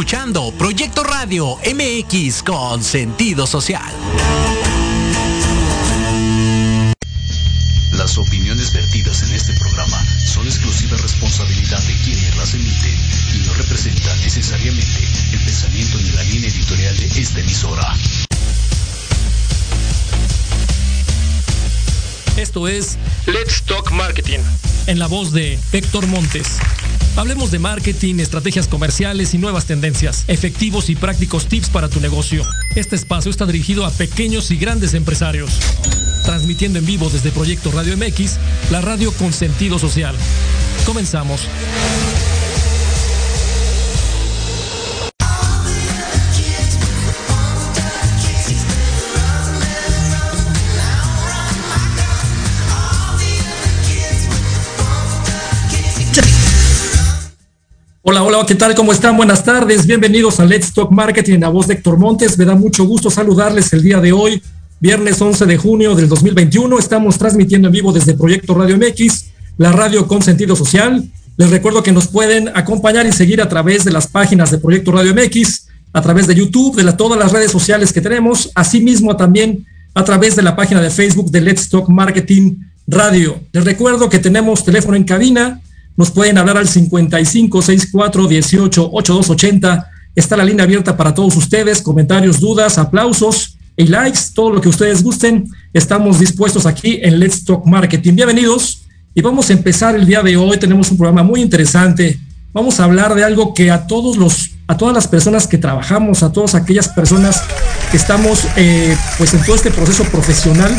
Escuchando Proyecto Radio MX con sentido social. Las opiniones vertidas en este programa son exclusiva responsabilidad de quienes las emiten y no representan necesariamente el pensamiento ni la línea editorial de esta emisora. Esto es Let's Talk Marketing, en la voz de Héctor Montes. Hablemos de marketing, estrategias comerciales y nuevas tendencias, efectivos y prácticos tips para tu negocio. Este espacio está dirigido a pequeños y grandes empresarios. Transmitiendo en vivo desde Proyecto Radio MX, la radio con sentido social. Comenzamos. Hola, hola, ¿qué tal? ¿Cómo están? Buenas tardes. Bienvenidos a Let's Talk Marketing en la voz de Héctor Montes. Me da mucho gusto saludarles el día de hoy, viernes 11 de junio del 2021. Estamos transmitiendo en vivo desde Proyecto Radio MX, la radio con sentido social. Les recuerdo que nos pueden acompañar y seguir a través de las páginas de Proyecto Radio MX, a través de YouTube, de todas las redes sociales que tenemos, asimismo también a través de la página de Facebook de Let's Talk Marketing Radio. Les recuerdo que tenemos teléfono en cabina nos pueden hablar al 55 64 18 8280. Está la línea abierta para todos ustedes. Comentarios, dudas, aplausos y likes, todo lo que ustedes gusten. Estamos dispuestos aquí en Let's Talk Marketing. Bienvenidos. Y vamos a empezar el día de hoy. Tenemos un programa muy interesante. Vamos a hablar de algo que a todos los, a todas las personas que trabajamos, a todas aquellas personas que estamos, eh, pues en todo este proceso profesional,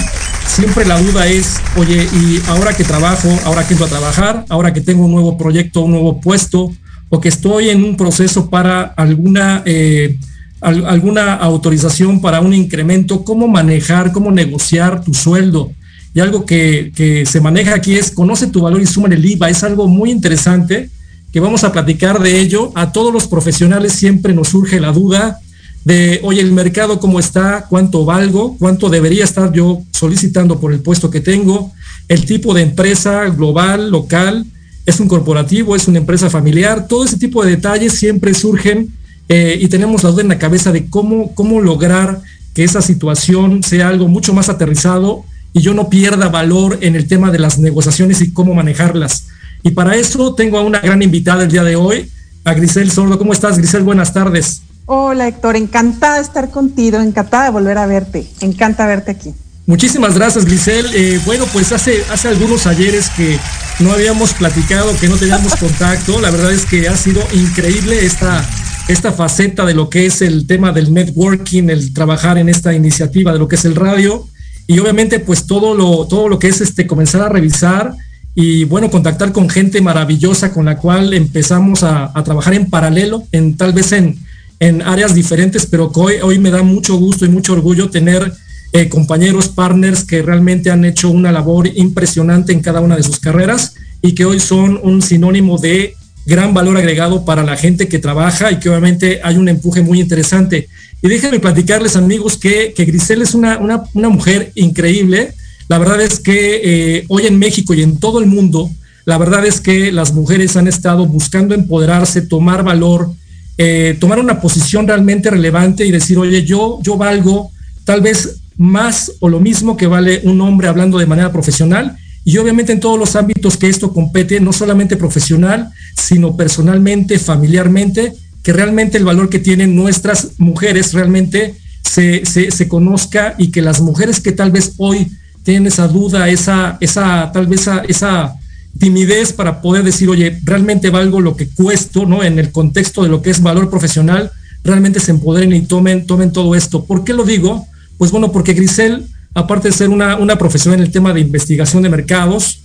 siempre la duda es, oye, y ahora que trabajo, ahora que entro a trabajar, ahora que tengo un nuevo proyecto, un nuevo puesto, o que estoy en un proceso para alguna, eh, alguna autorización para un incremento, cómo manejar, cómo negociar tu sueldo. Y algo que, que se maneja aquí es, conoce tu valor y suma el IVA. Es algo muy interesante que vamos a platicar de ello. A todos los profesionales siempre nos surge la duda, de, oye, el mercado cómo está, cuánto valgo, cuánto debería estar yo solicitando por el puesto que tengo, el tipo de empresa global, local, es un corporativo, es una empresa familiar, todo ese tipo de detalles siempre surgen eh, y tenemos la duda en la cabeza de cómo, cómo lograr que esa situación sea algo mucho más aterrizado y yo no pierda valor en el tema de las negociaciones y cómo manejarlas. Y para eso tengo a una gran invitada el día de hoy, a Grisel Sordo. ¿Cómo estás, Grisel? Buenas tardes. Hola Héctor, encantada de estar contigo, encantada de volver a verte, encanta verte aquí. Muchísimas gracias, Grisel. Eh, bueno, pues hace, hace algunos ayeres que no habíamos platicado, que no teníamos contacto. La verdad es que ha sido increíble esta, esta faceta de lo que es el tema del networking, el trabajar en esta iniciativa de lo que es el radio. Y obviamente, pues todo lo, todo lo que es este comenzar a revisar y bueno, contactar con gente maravillosa con la cual empezamos a, a trabajar en paralelo, en tal vez en, en áreas diferentes, pero hoy, hoy me da mucho gusto y mucho orgullo tener eh, compañeros, partners que realmente han hecho una labor impresionante en cada una de sus carreras y que hoy son un sinónimo de gran valor agregado para la gente que trabaja y que obviamente hay un empuje muy interesante. Y déjenme platicarles amigos que, que Grisel es una, una, una, mujer increíble. La verdad es que eh, hoy en México y en todo el mundo, la verdad es que las mujeres han estado buscando empoderarse, tomar valor, eh, tomar una posición realmente relevante y decir, oye, yo, yo valgo tal vez más o lo mismo que vale un hombre hablando de manera profesional y obviamente en todos los ámbitos que esto compete, no solamente profesional, sino personalmente, familiarmente, que realmente el valor que tienen nuestras mujeres realmente se, se, se conozca y que las mujeres que tal vez hoy tienen esa duda, esa, esa tal vez esa, timidez para poder decir, oye, realmente valgo lo que cuesto, ¿no? En el contexto de lo que es valor profesional, realmente se empoderen y tomen, tomen todo esto. ¿Por qué lo digo? Pues bueno, porque Grisel, aparte de ser una, una profesora en el tema de investigación de mercados,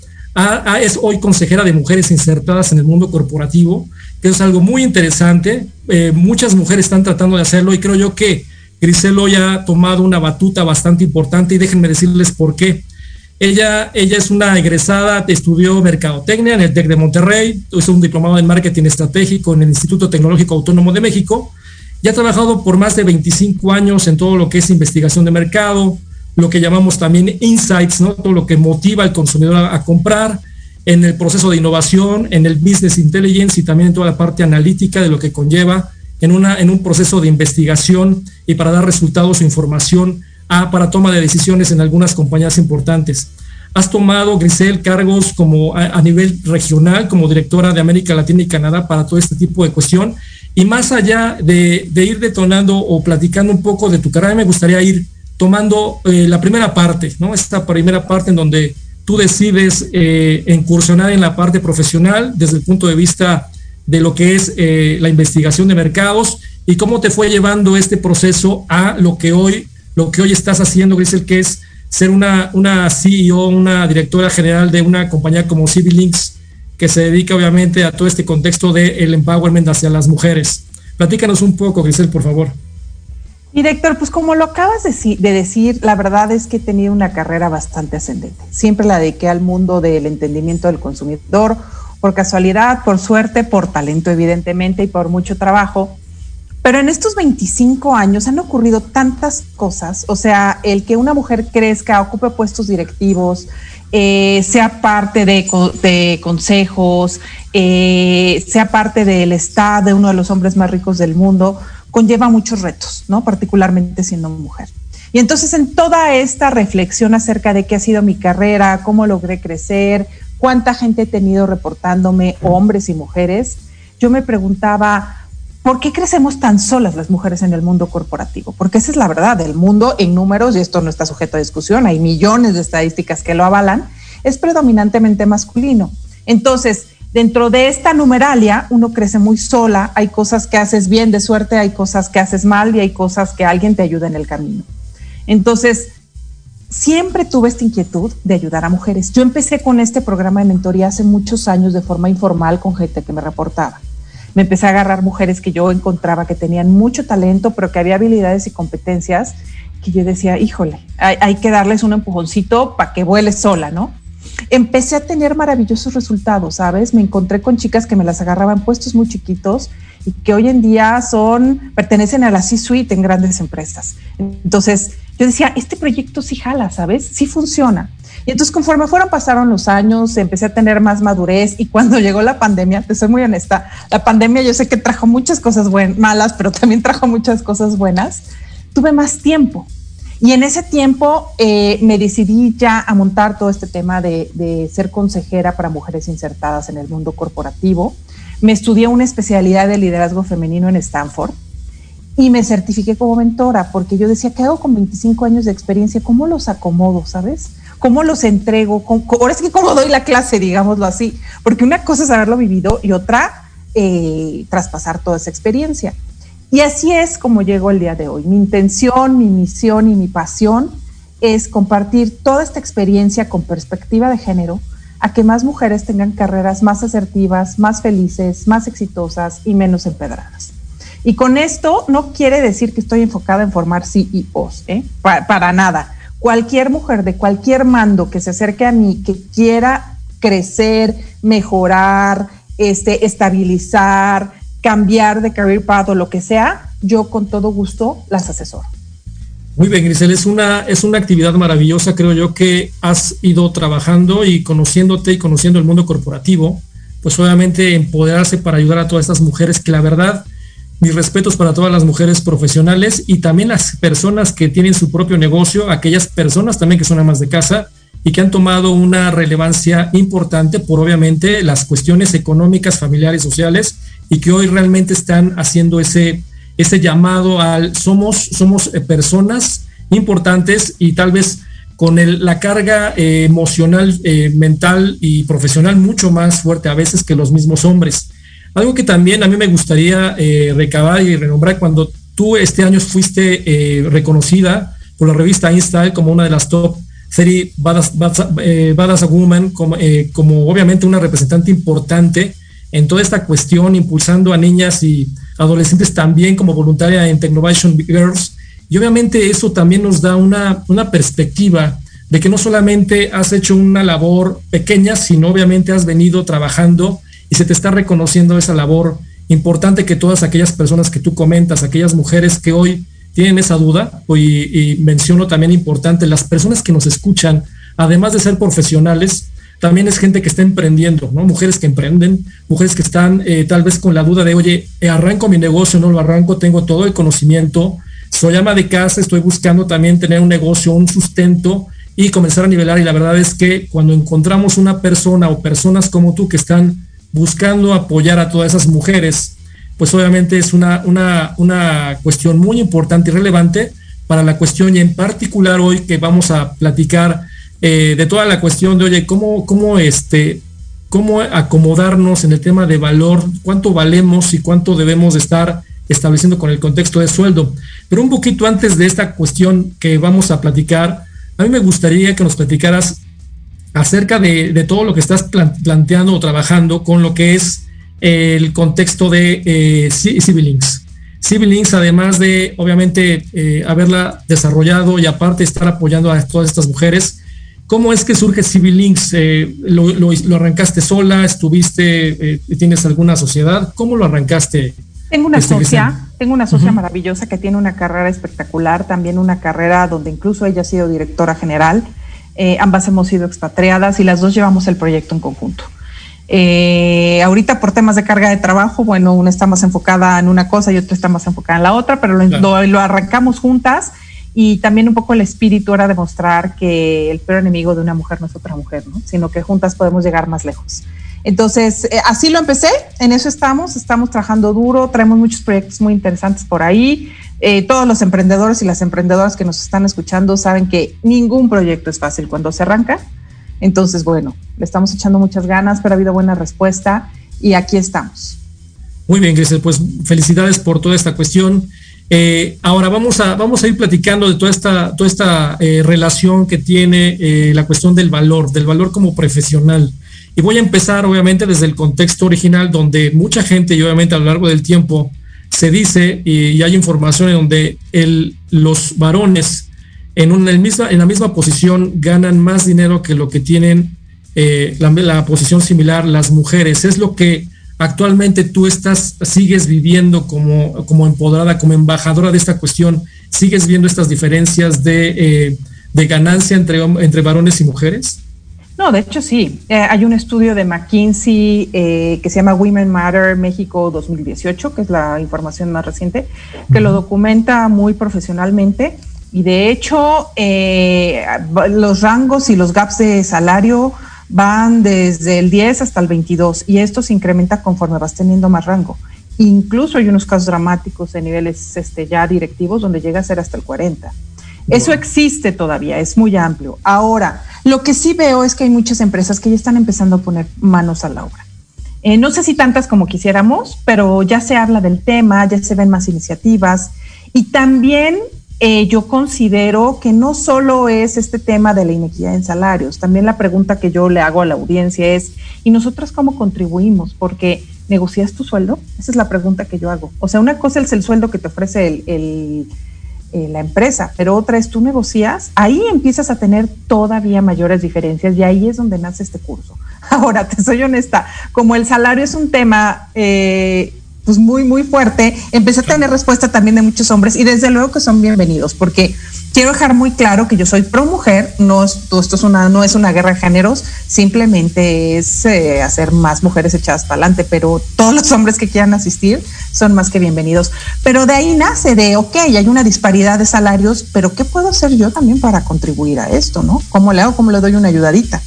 es hoy consejera de mujeres insertadas en el mundo corporativo, que es algo muy interesante. Eh, muchas mujeres están tratando de hacerlo y creo yo que Grisel hoy ha tomado una batuta bastante importante y déjenme decirles por qué. Ella, ella es una egresada, estudió mercadotecnia en el TEC de Monterrey, es un diplomado en marketing estratégico en el Instituto Tecnológico Autónomo de México y ha trabajado por más de 25 años en todo lo que es investigación de mercado, lo que llamamos también insights, ¿no? todo lo que motiva al consumidor a, a comprar. en el proceso de innovación, en el business intelligence y también en toda la parte analítica de lo que conlleva en, una, en un proceso de investigación y para dar resultados o información a, para toma de decisiones en algunas compañías importantes. Has tomado, Grisel, cargos como a, nivel regional, como directora de América Latina y Canadá para todo este tipo de cuestión. Y más allá de, ir detonando o platicando un poco de tu carrera, me gustaría ir tomando eh, la primera parte, ¿no? Esta primera parte en donde tú decides eh, incursionar en la parte profesional desde el punto de vista de lo que es eh, la investigación de mercados y cómo te fue llevando este proceso a lo que hoy, lo que hoy estás haciendo, Grisel, que es ser una, CEO, una directora general de una compañía como Civil Links, que se dedica obviamente a todo este contexto del empowerment hacia las mujeres. Platícanos un poco, Grisel, por favor. Director, pues como lo acabas de, de, decir, la verdad es que he tenido una carrera bastante ascendente. Siempre la dediqué al mundo del entendimiento del consumidor, por casualidad, por suerte, por talento evidentemente y por mucho trabajo. Pero en estos 25 años han ocurrido tantas cosas, o sea, el que una mujer crezca, ocupe puestos directivos, eh, sea parte de, consejos, eh, sea parte del Estado, de uno de los hombres más ricos del mundo, conlleva muchos retos, ¿no? Particularmente siendo mujer. Y entonces en toda esta reflexión acerca de qué ha sido mi carrera, cómo logré crecer, cuánta gente he tenido reportándome, hombres y mujeres, yo me preguntaba, ¿por qué crecemos tan solas las mujeres en el mundo corporativo? Porque esa es la verdad, el mundo en números, y esto no está sujeto a discusión, hay millones de estadísticas que lo avalan, es predominantemente masculino. Entonces, dentro de esta numeralia, uno crece muy sola, hay cosas que haces bien de suerte, hay cosas que haces mal y hay cosas que alguien te ayuda en el camino. Entonces, siempre tuve esta inquietud de ayudar a mujeres. Yo empecé con este programa de mentoría hace muchos años de forma informal con gente que me reportaba me empecé a agarrar mujeres que yo encontraba que tenían mucho talento, pero que había habilidades y competencias que yo decía, híjole, hay, que darles un empujoncito para que vuele sola, ¿no? Empecé a tener maravillosos resultados, ¿sabes? Me encontré con chicas que me las agarraban puestos muy chiquitos y que hoy en día son, pertenecen a la C-suite en grandes empresas. Entonces, yo decía, este proyecto sí jala, ¿sabes? Sí funciona. Y entonces conforme fueron pasaron los años, empecé a tener más madurez y cuando llegó la pandemia, te soy muy honesta, la pandemia yo sé que trajo muchas cosas malas, pero también trajo muchas cosas buenas, tuve más tiempo. Y en ese tiempo eh, me decidí ya a montar todo este tema de, de ser consejera para mujeres insertadas en el mundo corporativo. Me estudié una especialidad de liderazgo femenino en Stanford y me certifiqué como mentora porque yo decía, ¿qué hago con 25 años de experiencia? ¿Cómo los acomodo, sabes? ¿Cómo los entrego? ahora es que cómo doy la clase, digámoslo así, porque una cosa es haberlo vivido y otra eh, traspasar toda esa experiencia. Y así es como llego el día de hoy. Mi intención, mi misión y mi pasión es compartir toda esta experiencia con perspectiva de género a que más mujeres tengan carreras más asertivas, más felices, más exitosas y menos empedradas. Y con esto no quiere decir que estoy enfocada en formar CEOs, ¿eh? para nada cualquier mujer de cualquier mando que se acerque a mí, que quiera crecer, mejorar, este, estabilizar, cambiar de career path o lo que sea, yo con todo gusto las asesoro. Muy bien, Grisel, es una, es una actividad maravillosa, creo yo, que has ido trabajando y conociéndote y conociendo el mundo corporativo, pues obviamente empoderarse para ayudar a todas estas mujeres que la verdad mis respetos para todas las mujeres profesionales y también las personas que tienen su propio negocio, aquellas personas también que son amas de casa y que han tomado una relevancia importante por obviamente las cuestiones económicas, familiares, sociales y que hoy realmente están haciendo ese, ese llamado al somos, somos eh, personas importantes y tal vez con la carga eh, emocional, eh, mental y profesional mucho más fuerte a veces que los mismos hombres. Algo que también a mí me gustaría eh, recabar y renombrar cuando tú este año fuiste eh, reconocida por la revista InStyle como una de las top 30 Badass, eh, Women, como, como obviamente una representante importante en toda esta cuestión, impulsando a niñas y adolescentes también como voluntaria en Technovation Girls. Y obviamente eso también nos da una, una perspectiva de que no solamente has hecho una labor pequeña, sino obviamente has venido trabajando y se te está reconociendo esa labor importante que todas aquellas personas que tú comentas, aquellas mujeres que hoy tienen esa duda, y, menciono también importante, las personas que nos escuchan, además de ser profesionales, también es gente que está emprendiendo, ¿no? Mujeres que emprenden, mujeres que están eh, tal vez con la duda de, oye, arranco mi negocio, no lo arranco, tengo todo el conocimiento, soy ama de casa, estoy buscando también tener un negocio, un sustento y comenzar a nivelar. Y la verdad es que cuando encontramos una persona o personas como tú que están buscando apoyar a todas esas mujeres, pues obviamente es una, una, una cuestión muy importante y relevante para la cuestión y en particular hoy que vamos a platicar eh, de toda la cuestión de, oye, ¿cómo, cómo, este, cómo acomodarnos en el tema de valor, cuánto valemos y cuánto debemos de estar estableciendo con el contexto de sueldo. Pero un poquito antes de esta cuestión que vamos a platicar, a mí me gustaría que nos platicaras acerca de, todo lo que estás planteando o trabajando con lo que es el contexto de eh, Civilings. Civilings, además de obviamente eh, haberla desarrollado y aparte estar apoyando a todas estas mujeres, ¿Cómo es que surge Civil Links? Eh, lo, arrancaste sola? ¿Estuviste, eh, tienes alguna sociedad? ¿Cómo lo arrancaste? Tengo una este, socia, tengo una socia maravillosa que tiene una carrera espectacular, también una carrera donde incluso ella ha sido directora general. Eh, ambas hemos sido expatriadas y las dos llevamos el proyecto en conjunto. ahorita por temas de carga de trabajo, bueno, una está más enfocada en una cosa y otra está más enfocada en la otra, pero lo arrancamos juntas y también un poco el espíritu era demostrar que el peor enemigo de una mujer no es otra mujer, ¿no? sino que juntas podemos llegar más lejos. Entonces, eh, así lo empecé, en eso estamos, estamos trabajando duro, traemos muchos proyectos muy interesantes por ahí. Eh, todos los emprendedores y las emprendedoras que nos están escuchando saben que ningún proyecto es fácil cuando se arranca. Entonces, bueno, le estamos echando muchas ganas, pero ha habido buena respuesta y aquí estamos. Muy bien, Grisel, pues felicidades por toda esta cuestión. Eh, ahora vamos a, vamos a ir platicando de toda esta, toda esta eh, relación que tiene la cuestión del valor, del valor como profesional. Y voy a empezar obviamente desde el contexto original donde mucha gente y obviamente a lo largo del tiempo se dice y, hay información en donde el, los varones en, misma, en la misma posición ganan más dinero que lo que tienen la, la posición similar las mujeres. Es lo que actualmente tú estás, sigues viviendo como, como empoderada, como embajadora de esta cuestión, sigues viendo estas diferencias de, eh, de ganancia entre, entre varones y mujeres? No, de hecho sí. Eh, hay un estudio de McKinsey eh, que se llama Women Matter México 2018, que es la información más reciente, que lo documenta muy profesionalmente. Y de hecho, los rangos y los gaps de salario van desde el 10 hasta el 22 y esto se incrementa conforme vas teniendo más rango. Incluso hay unos casos dramáticos de niveles este, ya directivos donde llega a ser hasta el 40. Eso existe todavía, es muy amplio. Ahora, lo que sí veo es que hay muchas empresas que ya están empezando a poner manos a la obra. Eh, no sé si tantas como quisiéramos, pero ya se habla del tema, ya se ven más iniciativas y también eh, yo considero que no solo es este tema de la inequidad en salarios, también la pregunta que yo le hago a la audiencia es, ¿y nosotras cómo contribuimos? Porque negocias tu sueldo, esa es la pregunta que yo hago. O sea, una cosa es el sueldo que te ofrece el, eh, la empresa, pero otra es tú negocias, ahí empiezas a tener todavía mayores diferencias y ahí es donde nace este curso. Ahora, te soy honesta, como el salario es un tema... Eh, pues muy, muy fuerte, empecé a tener respuesta también de muchos hombres y desde luego que son bienvenidos porque quiero dejar muy claro que yo soy pro mujer, no, esto es una, no es una guerra de géneros, simplemente es eh, hacer más mujeres echadas para adelante, pero todos los hombres que quieran asistir son más que bienvenidos. Pero de ahí nace de, ok, hay una disparidad de salarios, pero ¿qué puedo hacer yo también para contribuir a esto? ¿no? ¿Cómo le hago? ¿Cómo le doy una ayudadita?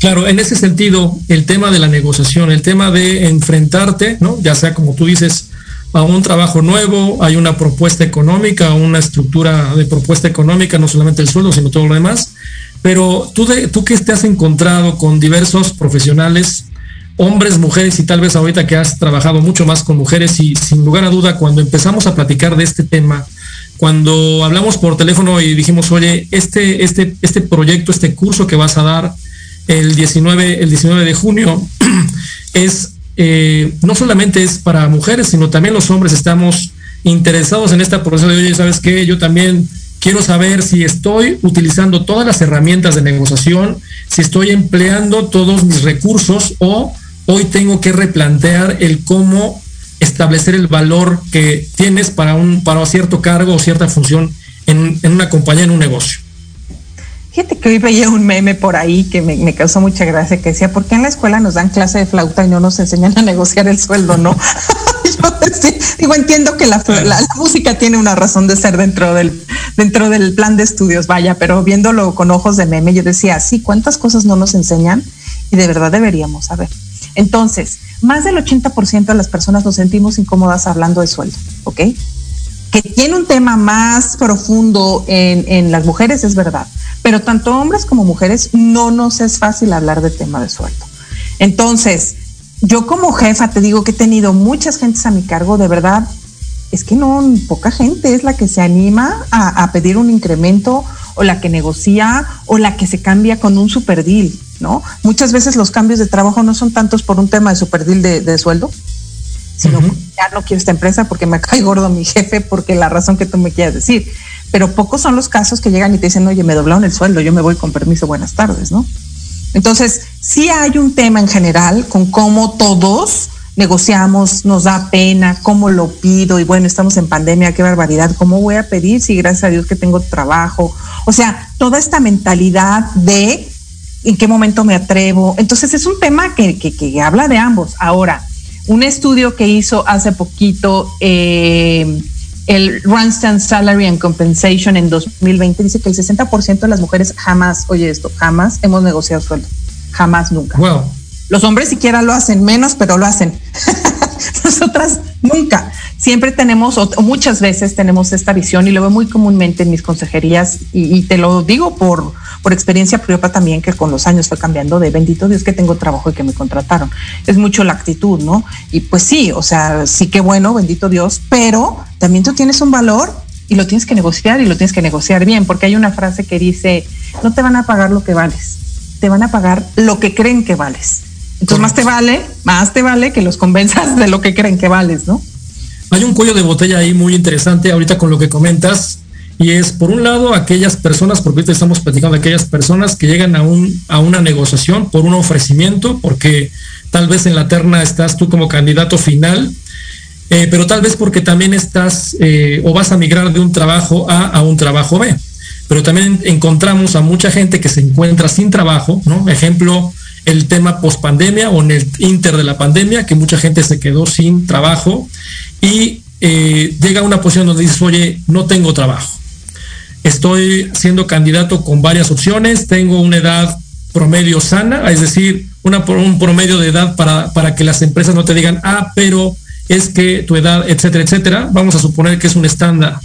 Claro, en ese sentido, el tema de la negociación, el tema de enfrentarte, ¿no? Ya sea como tú dices, a un trabajo nuevo, hay una propuesta económica, una estructura de propuesta económica, no solamente el sueldo, sino todo lo demás. Pero tú, de, tú que te has encontrado con diversos profesionales, hombres, mujeres y tal vez ahorita que has trabajado mucho más con mujeres y sin lugar a duda cuando empezamos a platicar de este tema, cuando hablamos por teléfono y dijimos, oye, este, este, este proyecto, este curso que vas a dar, el 19, el 19 de junio, es eh, no solamente es para mujeres, sino también los hombres estamos interesados en esta proceso de, oye, ¿sabes qué? Yo también quiero saber si estoy utilizando todas las herramientas de negociación, si estoy empleando todos mis recursos o hoy tengo que replantear el cómo establecer el valor que tienes para un para cierto cargo o cierta función en, en una compañía, en un negocio. Fíjate que hoy veía un meme por ahí que me, causó mucha gracia, que decía, ¿por qué en la escuela nos dan clase de flauta y no nos enseñan a negociar el sueldo, no? Yo digo, entiendo que la, música tiene una razón de ser dentro del, dentro del plan de estudios, vaya, pero viéndolo con ojos de meme, yo decía, sí, ¿cuántas cosas no nos enseñan? Y de verdad deberíamos saber. Entonces, más del 80% de las personas nos sentimos incómodas hablando de sueldo, ¿ok? Que tiene un tema más profundo en, en las mujeres, es verdad pero tanto hombres como mujeres no nos es fácil hablar de tema de sueldo. Entonces, yo como jefa te digo que he tenido muchas gentes a mi cargo, de verdad, es que no, poca gente es la que se anima a, pedir un incremento o la que negocia o la que se cambia con un super deal, ¿no? Muchas veces los cambios de trabajo no son tantos por un tema de super deal de, sueldo, sino ya no quiero esta empresa porque me cae gordo mi jefe, porque la razón que tú me quieras decir pero pocos son los casos que llegan y te dicen, oye, me doblaron el sueldo, yo me voy con permiso, buenas tardes, ¿no? Entonces, sí hay un tema en general con cómo todos negociamos, nos da pena, cómo lo pido, y bueno, estamos en pandemia, qué barbaridad, ¿cómo voy a pedir si gracias a Dios que tengo trabajo? O sea, toda esta mentalidad de en qué momento me atrevo. Entonces, es un tema que, que, habla de ambos. Ahora, un estudio que hizo hace poquito, eh, el Randstad Salary and Compensation en 2020 dice que el 60% de las mujeres jamás, oye esto, jamás hemos negociado sueldo. Jamás, nunca. Wow. Los hombres siquiera lo hacen menos, pero lo hacen. Nosotras nunca. Siempre tenemos, o muchas veces tenemos esta visión y lo veo muy comúnmente en mis consejerías y te lo digo por, por experiencia propia también que con los años fue cambiando de bendito Dios que tengo trabajo y que me contrataron. Es mucho la actitud, ¿no? Y pues sí, o sea, sí que bueno, bendito Dios, pero también tú tienes un valor y lo tienes que negociar y lo tienes que negociar bien, porque hay una frase que dice, no te van a pagar lo que vales, te van a pagar lo que creen que vales. Entonces más te vale, más te vale que los convenzas de lo que creen que vales, ¿no? Hay un cuello de botella ahí muy interesante ahorita con lo que comentas y es, por un lado, aquellas personas, porque ahorita estamos platicando de aquellas personas que llegan a, un, a una negociación por un ofrecimiento, porque tal vez en la terna estás tú como candidato final, eh, pero tal vez porque también estás eh, o vas a migrar de un trabajo A a un trabajo B. Pero también encontramos a mucha gente que se encuentra sin trabajo, ¿no? Ejemplo, el tema post pandemia o en el inter de la pandemia, que mucha gente se quedó sin trabajo y eh, llega a una posición donde dices, oye, no tengo trabajo Estoy siendo candidato con varias opciones, tengo una edad promedio sana, es decir, una, un promedio de edad para, para que las empresas no te digan, ah, pero es que tu edad, etcétera, etcétera. Vamos a suponer que es un estándar.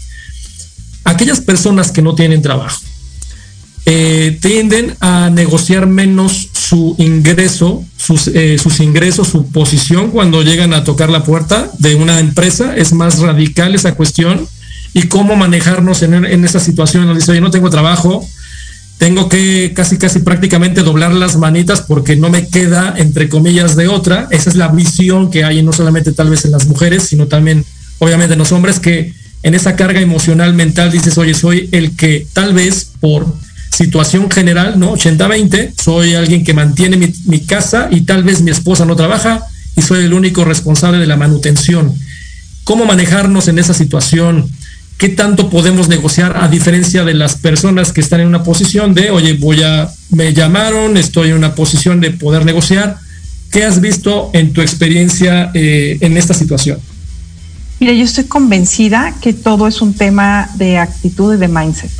Aquellas personas que no tienen trabajo eh, tienden a negociar menos su ingreso, sus, eh, sus ingresos, su posición cuando llegan a tocar la puerta de una empresa. Es más radical esa cuestión y cómo manejarnos en, en esa situación. Nos dice, oye, no tengo trabajo, tengo que casi, casi prácticamente doblar las manitas porque no me queda, entre comillas, de otra. Esa es la visión que hay, no solamente tal vez en las mujeres, sino también, obviamente, en los hombres, que en esa carga emocional mental dices, oye, soy el que tal vez por situación general, ¿no? 80-20, soy alguien que mantiene mi, mi casa y tal vez mi esposa no trabaja y soy el único responsable de la manutención. ¿Cómo manejarnos en esa situación? ¿Qué tanto podemos negociar a diferencia de las personas que están en una posición de, oye, voy a, me llamaron, estoy en una posición de poder negociar? ¿Qué has visto en tu experiencia eh, en esta situación? Mira, yo estoy convencida que todo es un tema de actitud y de mindset.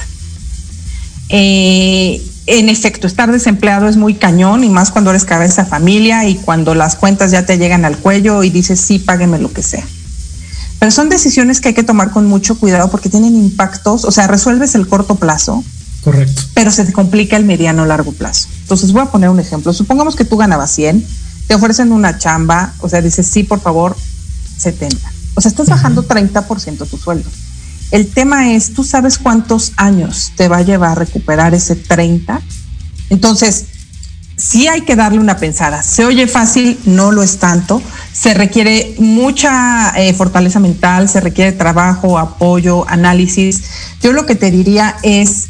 Eh, en efecto, estar desempleado es muy cañón y más cuando eres cabeza familia y cuando las cuentas ya te llegan al cuello y dices, sí, págueme lo que sea. Pero son decisiones que hay que tomar con mucho cuidado porque tienen impactos, o sea, resuelves el corto plazo. Correcto. Pero se te complica el mediano o largo plazo. Entonces voy a poner un ejemplo. Supongamos que tú ganabas 100, te ofrecen una chamba, o sea, dices, sí, por favor, 70. O sea, estás bajando 30% tu sueldo. El tema es, ¿tú sabes cuántos años te va a llevar a recuperar ese 30? Entonces, sí hay que darle una pensada. Se oye fácil, no lo es tanto. Se requiere mucha eh, fortaleza mental, se requiere trabajo, apoyo, análisis. Yo lo que te diría es,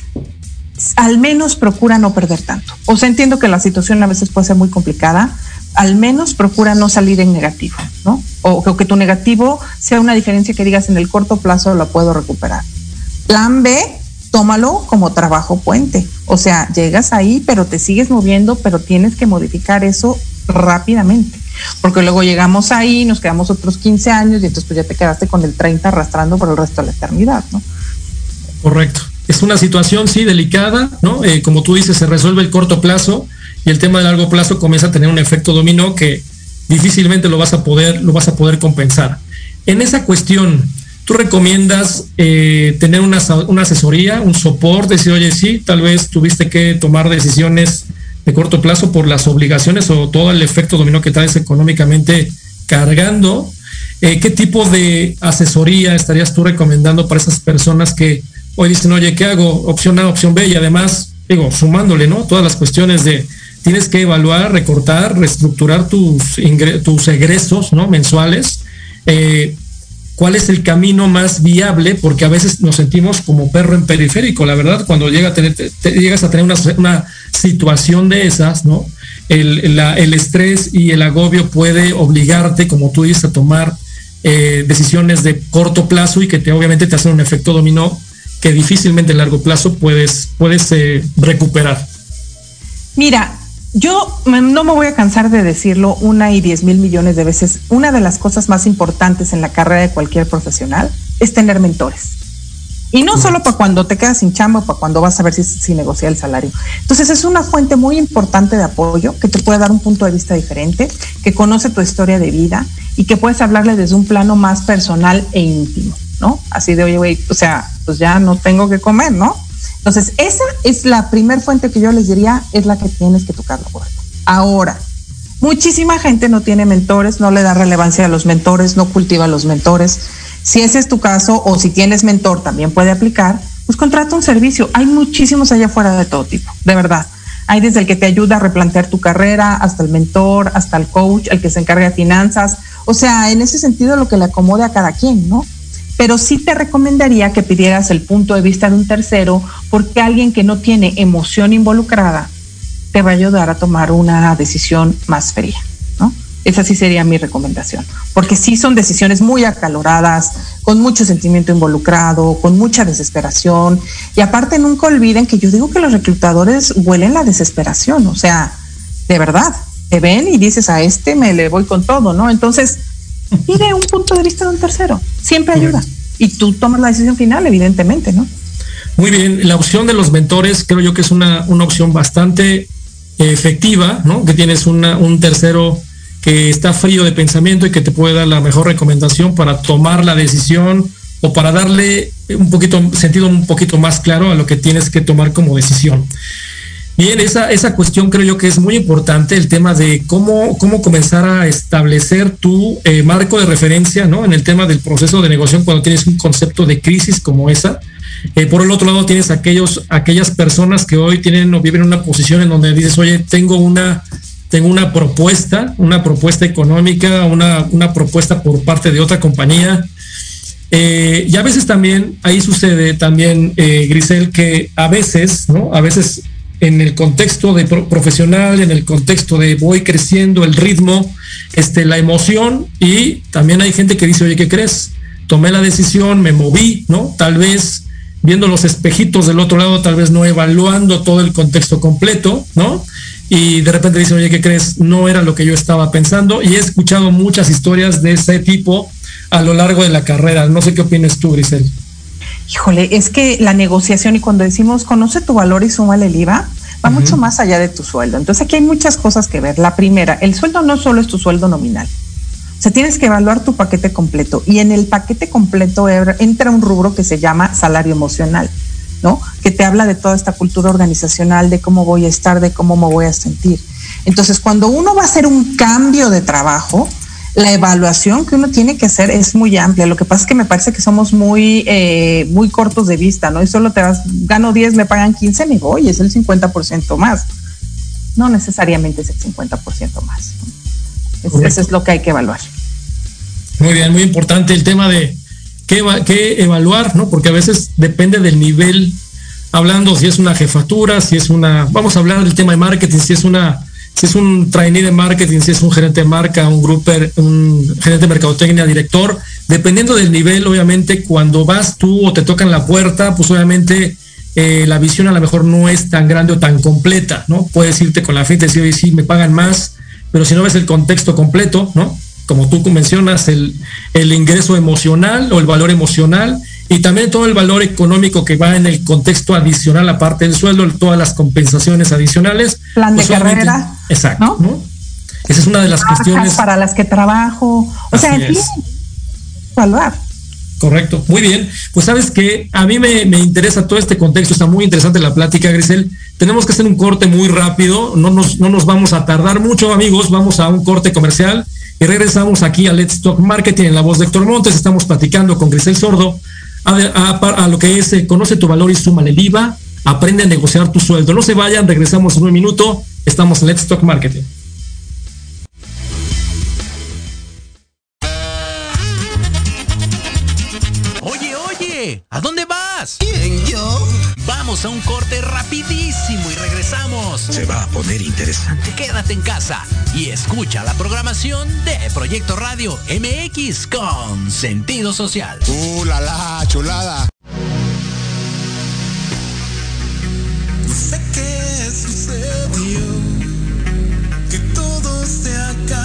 al menos procura no perder tanto. O sea, entiendo que la situación a veces puede ser muy complicada, al menos procura no salir en negativo, ¿no? O, o que tu negativo sea una diferencia que digas en el corto plazo lo puedo recuperar. Plan B, tómalo como trabajo puente O sea, llegas ahí, pero te sigues moviendo, pero tienes que modificar eso rápidamente. Porque luego llegamos ahí, nos quedamos otros 15 años y entonces pues ya te quedaste con el 30 arrastrando por el resto de la eternidad, ¿no? Correcto. Es una situación, sí, delicada, ¿no? Eh, como tú dices, se resuelve el corto plazo y el tema de largo plazo comienza a tener un efecto dominó que difícilmente lo vas a poder, lo vas a poder compensar. En esa cuestión, ¿tú recomiendas eh, tener una, una, asesoría, un soporte, decir, oye, sí, tal vez tuviste que tomar decisiones de corto plazo por las obligaciones o todo el efecto dominó que traes económicamente cargando? Eh, ¿Qué tipo de asesoría estarías tú recomendando para esas personas que hoy dicen, oye, ¿qué hago? Opción A, opción B y además, digo, sumándole, ¿no? Todas las cuestiones de tienes que evaluar, recortar, reestructurar tus, tus egresos ¿no? mensuales. Eh, ¿Cuál es el camino más viable? Porque a veces nos sentimos como perro en periférico, la verdad, cuando llega a tener, llegas a tener una, situación de esas, ¿no? El, estrés y el agobio puede obligarte, como tú dices, a tomar eh, decisiones de corto plazo y que te, obviamente te hacen un efecto dominó que difícilmente a largo plazo puedes, puedes eh, recuperar. Mira, yo no me voy a cansar de decirlo una y diez mil millones de veces. Una de las cosas más importantes en la carrera de cualquier profesional es tener mentores. Y no solo para cuando te quedas sin chamba, para cuando vas a ver si, si el salario. Entonces es una fuente muy importante de apoyo que te puede dar un punto de vista diferente, que conoce tu historia de vida y que puedes hablarle desde un plano más personal e íntimo, ¿no? Así de, oye, güey, o sea, pues ya no tengo que comer, ¿no? Entonces, esa es la primer fuente que yo les diría, es la que tienes que tocar la puerta. Ahora, muchísima gente no tiene mentores, no le da relevancia a los mentores, no cultiva a los mentores. Si ese es tu caso o si tienes mentor, también puede aplicar, pues contrata un servicio. Hay muchísimos allá afuera de todo tipo, de verdad. Hay desde el que te ayuda a replantear tu carrera, hasta el mentor, hasta el coach, el que se encarga de finanzas. O sea, en ese sentido lo que le acomode a cada quien, ¿no? Pero sí te recomendaría que pidieras el punto de vista de un tercero, porque alguien que no tiene emoción involucrada te va a ayudar a tomar una decisión más fría, ¿no? Esa sí sería mi recomendación, porque sí son decisiones muy acaloradas, con mucho sentimiento involucrado, con mucha desesperación, y aparte nunca olviden que yo digo que los reclutadores huelen la desesperación, o sea, de verdad, te ven y dices a este me le voy con todo, ¿no? Entonces, pide un punto de vista de un tercero. Siempre ayuda. Y tú tomas la decisión final, evidentemente, ¿no? Muy bien. La opción de los mentores creo yo que es una, opción bastante efectiva, ¿no? Que tienes un tercero que está frío de pensamiento y que te puede dar la mejor recomendación para tomar la decisión o para darle un poquito sentido un poquito más claro a lo que tienes que tomar como decisión. Bien, esa, esa cuestión creo yo que es muy importante, el tema de cómo, cómo comenzar a establecer tu eh, marco de referencia ¿no? en el tema del proceso de negociación cuando tienes un concepto de crisis como esa. Eh, por el otro lado, tienes aquellos, aquellas personas que hoy tienen o viven en una posición en donde dices, oye, tengo una, tengo una propuesta, una propuesta económica, una, una propuesta por parte de otra compañía. Eh, y a veces también, ahí sucede también, Grisel, que a veces, ¿no? A veces en el contexto de profesional, en el contexto de voy creciendo, el ritmo, este, la emoción y también hay gente que dice, oye, ¿qué crees? Tomé la decisión, me moví, ¿no? Tal vez viendo los espejitos del otro lado, tal vez no evaluando todo el contexto completo, ¿no? Y de repente dice, oye, ¿qué crees? No era lo que yo estaba pensando y he escuchado muchas historias de ese tipo a lo largo de la carrera. No sé qué opinas tú, Grisel. Híjole, es que la negociación y cuando decimos conoce tu valor y súmale el IVA, va mucho más allá de tu sueldo. Entonces aquí hay muchas cosas que ver. La primera, el sueldo no solo es tu sueldo nominal. O sea, tienes que evaluar tu paquete completo y en el paquete completo entra un rubro que se llama salario emocional, ¿no? Que te habla de toda esta cultura organizacional, de cómo voy a estar, de cómo me voy a sentir. Entonces, cuando uno va a hacer un cambio de trabajo, la evaluación que uno tiene que hacer es muy amplia. Lo que pasa es que me parece que somos muy, eh, muy cortos de vista, ¿no? Y solo te vas, gano 10, me pagan 15, me voy, es el 50% más. No necesariamente es el 50% más. eso es lo que hay que evaluar. Muy bien, muy importante el tema de qué, qué evaluar, ¿no? Porque a veces depende del nivel, hablando si es una jefatura, si es una, vamos a hablar del tema de marketing, si es una si es un trainee de marketing, si es un gerente de marca, un gruper, un gerente de mercadotecnia, director, dependiendo del nivel, obviamente, cuando vas tú o te tocan la puerta, pues obviamente eh, la visión a lo mejor no es tan grande o tan completa, ¿no? Puedes irte con la frente y decir, oye, sí, me pagan más, pero si no ves el contexto completo, ¿no? Como tú mencionas, el, el ingreso emocional o el valor emocional y también todo el valor económico que va en el contexto adicional, aparte del sueldo, todas las compensaciones adicionales. Plan de pues, carrera. Exacto. ¿no? Esa es una de las cuestiones. Para las que trabajo. O sea, en fin, evaluar. Correcto, muy bien. Pues sabes que a mí me, interesa todo este contexto, está muy interesante la plática, Grisel. Tenemos que hacer un corte muy rápido, no nos, no nos vamos a tardar mucho, amigos. Vamos a un corte comercial y regresamos aquí a Let's Talk Marketing en la voz de Héctor Montes. Estamos platicando con Grisel Sordo a, lo que es eh, conoce tu valor y suma el IVA, aprende a negociar tu sueldo. No se vayan, regresamos en un minuto. Estamos en Let's Talk Marketing. Oye, oye, ¿a dónde vas? ¿Quién, yo? Vamos a un corte rapidísimo y regresamos. Se va a poner interesante. Quédate en casa y escucha la programación de Proyecto Radio MX con sentido social. ¡Uh, la, la chulada! Sucedió, que todo se acabó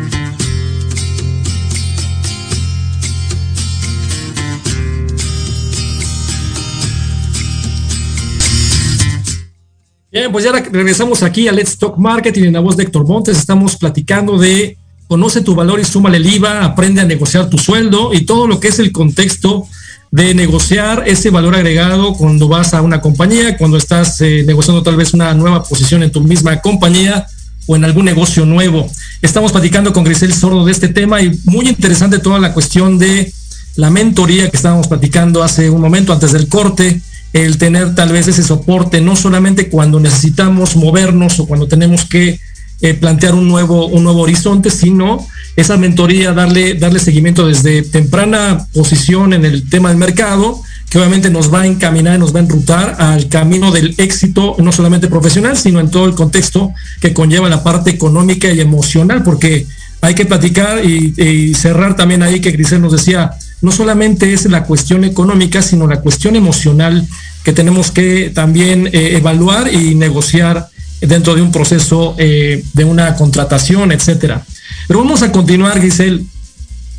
Bien, pues ya regresamos aquí a Let's Talk Marketing en la voz de Héctor Montes. Estamos platicando de conoce tu valor y súmale el IVA, aprende a negociar tu sueldo y todo lo que es el contexto de negociar ese valor agregado cuando vas a una compañía, cuando estás eh, negociando tal vez una nueva posición en tu misma compañía o en algún negocio nuevo. Estamos platicando con Grisel Sordo de este tema y muy interesante toda la cuestión de la mentoría que estábamos platicando hace un momento antes del corte, el tener tal vez ese soporte, no solamente cuando necesitamos movernos o cuando tenemos que eh, plantear un nuevo, un nuevo horizonte, sino esa mentoría, darle, darle seguimiento desde temprana posición en el tema del mercado, que obviamente nos va a encaminar, nos va a enrutar al camino del éxito, no solamente profesional, sino en todo el contexto que conlleva la parte económica y emocional, porque hay que platicar y, y cerrar también ahí que Grisel nos decía, no solamente es la cuestión económica, sino la cuestión emocional que tenemos que también eh, evaluar y negociar dentro de un proceso eh, de una contratación, etcétera. Pero vamos a continuar, Giselle,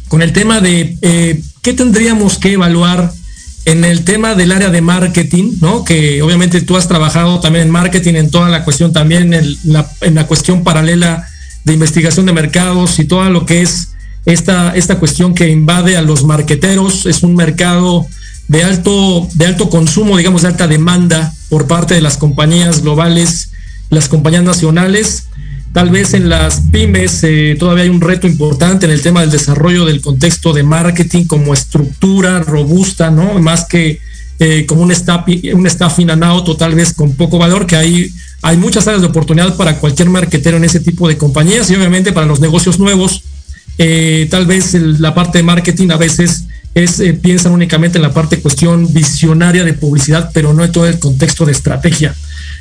con el tema de eh, qué tendríamos que evaluar en el tema del área de marketing, ¿no? Que obviamente tú has trabajado también en marketing, en toda la cuestión también, en la, en la cuestión paralela de investigación de mercados y todo lo que es esta, esta cuestión que invade a los marqueteros. Es un mercado de alto, de alto consumo, digamos, de alta demanda por parte de las compañías globales, las compañías nacionales. Tal vez en las pymes eh, todavía hay un reto importante en el tema del desarrollo del contexto de marketing como estructura robusta, ¿no? Más que eh, como un staff, un staffing anauto, tal vez con poco valor, que hay, hay muchas áreas de oportunidad para cualquier marketero en ese tipo de compañías y obviamente para los negocios nuevos, eh, tal vez la parte de marketing a veces es, eh, piensan únicamente en la parte cuestión visionaria de publicidad, pero no en todo el contexto de estrategia.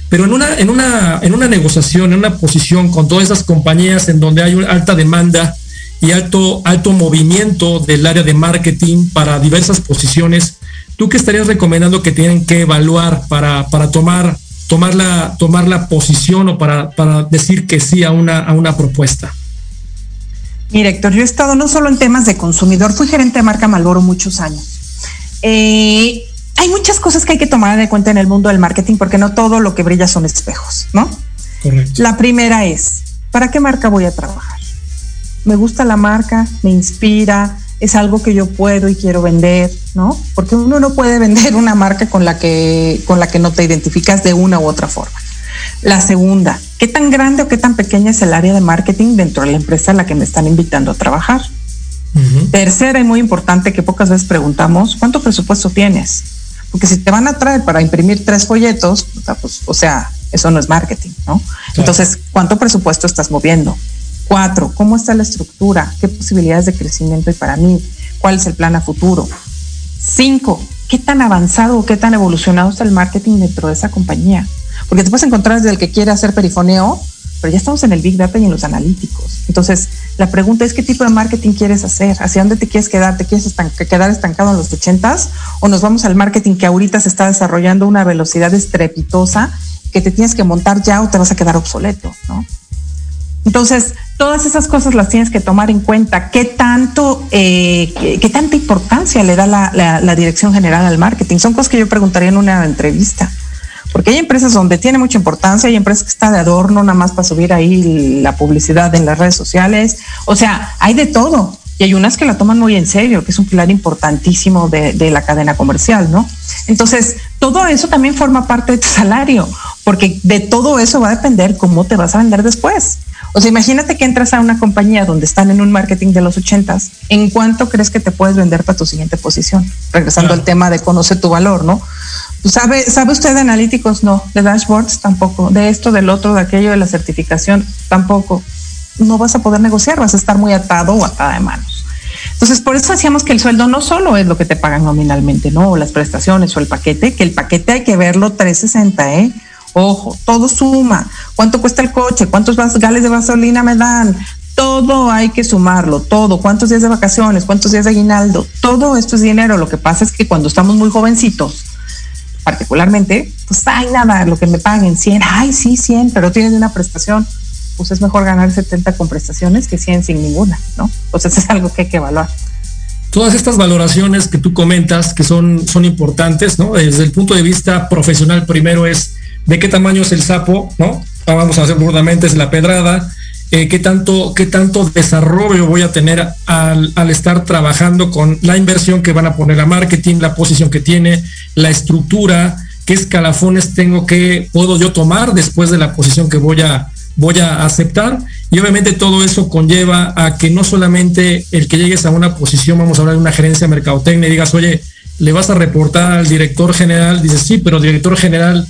Pero en una, en una, en una negociación, en una posición con todas esas compañías en donde hay una alta demanda y alto, alto movimiento del área de marketing para diversas posiciones, ¿tú qué estarías recomendando que tienen que evaluar para, para tomar, tomar, la, tomar la posición o para, para decir que sí a una, a una propuesta? Mira, Héctor, yo he estado no solo en temas de consumidor, fui gerente de marca Malboro muchos años. Eh, hay muchas cosas que hay que tomar en cuenta en el mundo del marketing porque no todo lo que brilla son espejos, ¿no? Correcto. La primera es, ¿para qué marca voy a trabajar? Me gusta la marca, me inspira, es algo que yo puedo y quiero vender, ¿no? Porque uno no puede vender una marca con la que, con la que no te identificas de una u otra forma. La segunda, ¿qué tan grande o qué tan pequeña es el área de marketing dentro de la empresa a la que me están invitando a trabajar? Tercera y muy importante que pocas veces preguntamos, ¿cuánto presupuesto tienes? Porque si te van a traer para imprimir tres folletos, o sea, pues, o sea eso no es marketing, ¿no? Claro. Entonces, ¿cuánto presupuesto estás moviendo? Cuatro, ¿cómo está la estructura? ¿Qué posibilidades de crecimiento hay para mí? ¿Cuál es el plan a futuro? Cinco, ¿qué tan avanzado o qué tan evolucionado está el marketing dentro de esa compañía? Porque te puedes encontrar desde el que quiere hacer perifoneo, pero ya estamos en el Big Data y en los analíticos. Entonces, la pregunta es qué tipo de marketing quieres hacer, hacia dónde te quieres quedar, te quieres quedar estancado en los ochentas o nos vamos al marketing que ahorita se está desarrollando a una velocidad estrepitosa que te tienes que montar ya o te vas a quedar obsoleto, ¿no? Entonces, todas esas cosas las tienes que tomar en cuenta. ¿Qué tanto, eh, qué, qué, tanta importancia le da la, la, la, dirección general al marketing? Son cosas que yo preguntaría en una entrevista. Porque hay empresas donde tiene mucha importancia, hay empresas que está de adorno nada más para subir ahí la publicidad en las redes sociales. O sea, hay de todo. Y hay unas que la toman muy en serio, que es un pilar importantísimo de, de la cadena comercial, ¿no? Entonces, todo eso también forma parte de tu salario, porque de todo eso va a depender cómo te vas a vender después. O sea, imagínate que entras a una compañía donde están en un marketing de los ochentas, ¿en cuánto crees que te puedes vender para tu siguiente posición? Regresando claro. al tema de conoce tu valor, ¿no? ¿Sabe, ¿Sabe usted de analíticos? No. ¿De dashboards? Tampoco. ¿De esto, del otro, de aquello, de la certificación? Tampoco. No vas a poder negociar, vas a estar muy atado o atada de manos. Entonces, por eso decíamos que el sueldo no solo es lo que te pagan nominalmente, ¿no? O las prestaciones o el paquete, que el paquete hay que verlo 360, ¿eh? Ojo, todo suma. ¿Cuánto cuesta el coche? ¿Cuántos gales de gasolina me dan? Todo hay que sumarlo, todo. ¿Cuántos días de vacaciones? ¿Cuántos días de aguinaldo? Todo esto es dinero. Lo que pasa es que cuando estamos muy jovencitos, particularmente, pues ay, nada, lo que me paguen 100, ay, sí, 100, pero tienes una prestación, pues es mejor ganar 70 con prestaciones que 100 sin ninguna, ¿no? Pues eso es algo que hay que evaluar. Todas estas valoraciones que tú comentas que son, son importantes, ¿no? Desde el punto de vista profesional, primero es de qué tamaño es el sapo, ¿no? Vamos a hacer burdamente, es la pedrada, eh, qué, tanto, qué tanto desarrollo voy a tener al, estar trabajando con la inversión que van a poner a marketing, la posición que tiene, la estructura, qué escalafones tengo que, puedo yo tomar después de la posición que voy a, voy a aceptar. Y obviamente todo eso conlleva a que no solamente el que llegues a una posición, vamos a hablar de una gerencia mercadotecnia y digas, oye, le vas a reportar al director general, dices, sí, pero director general,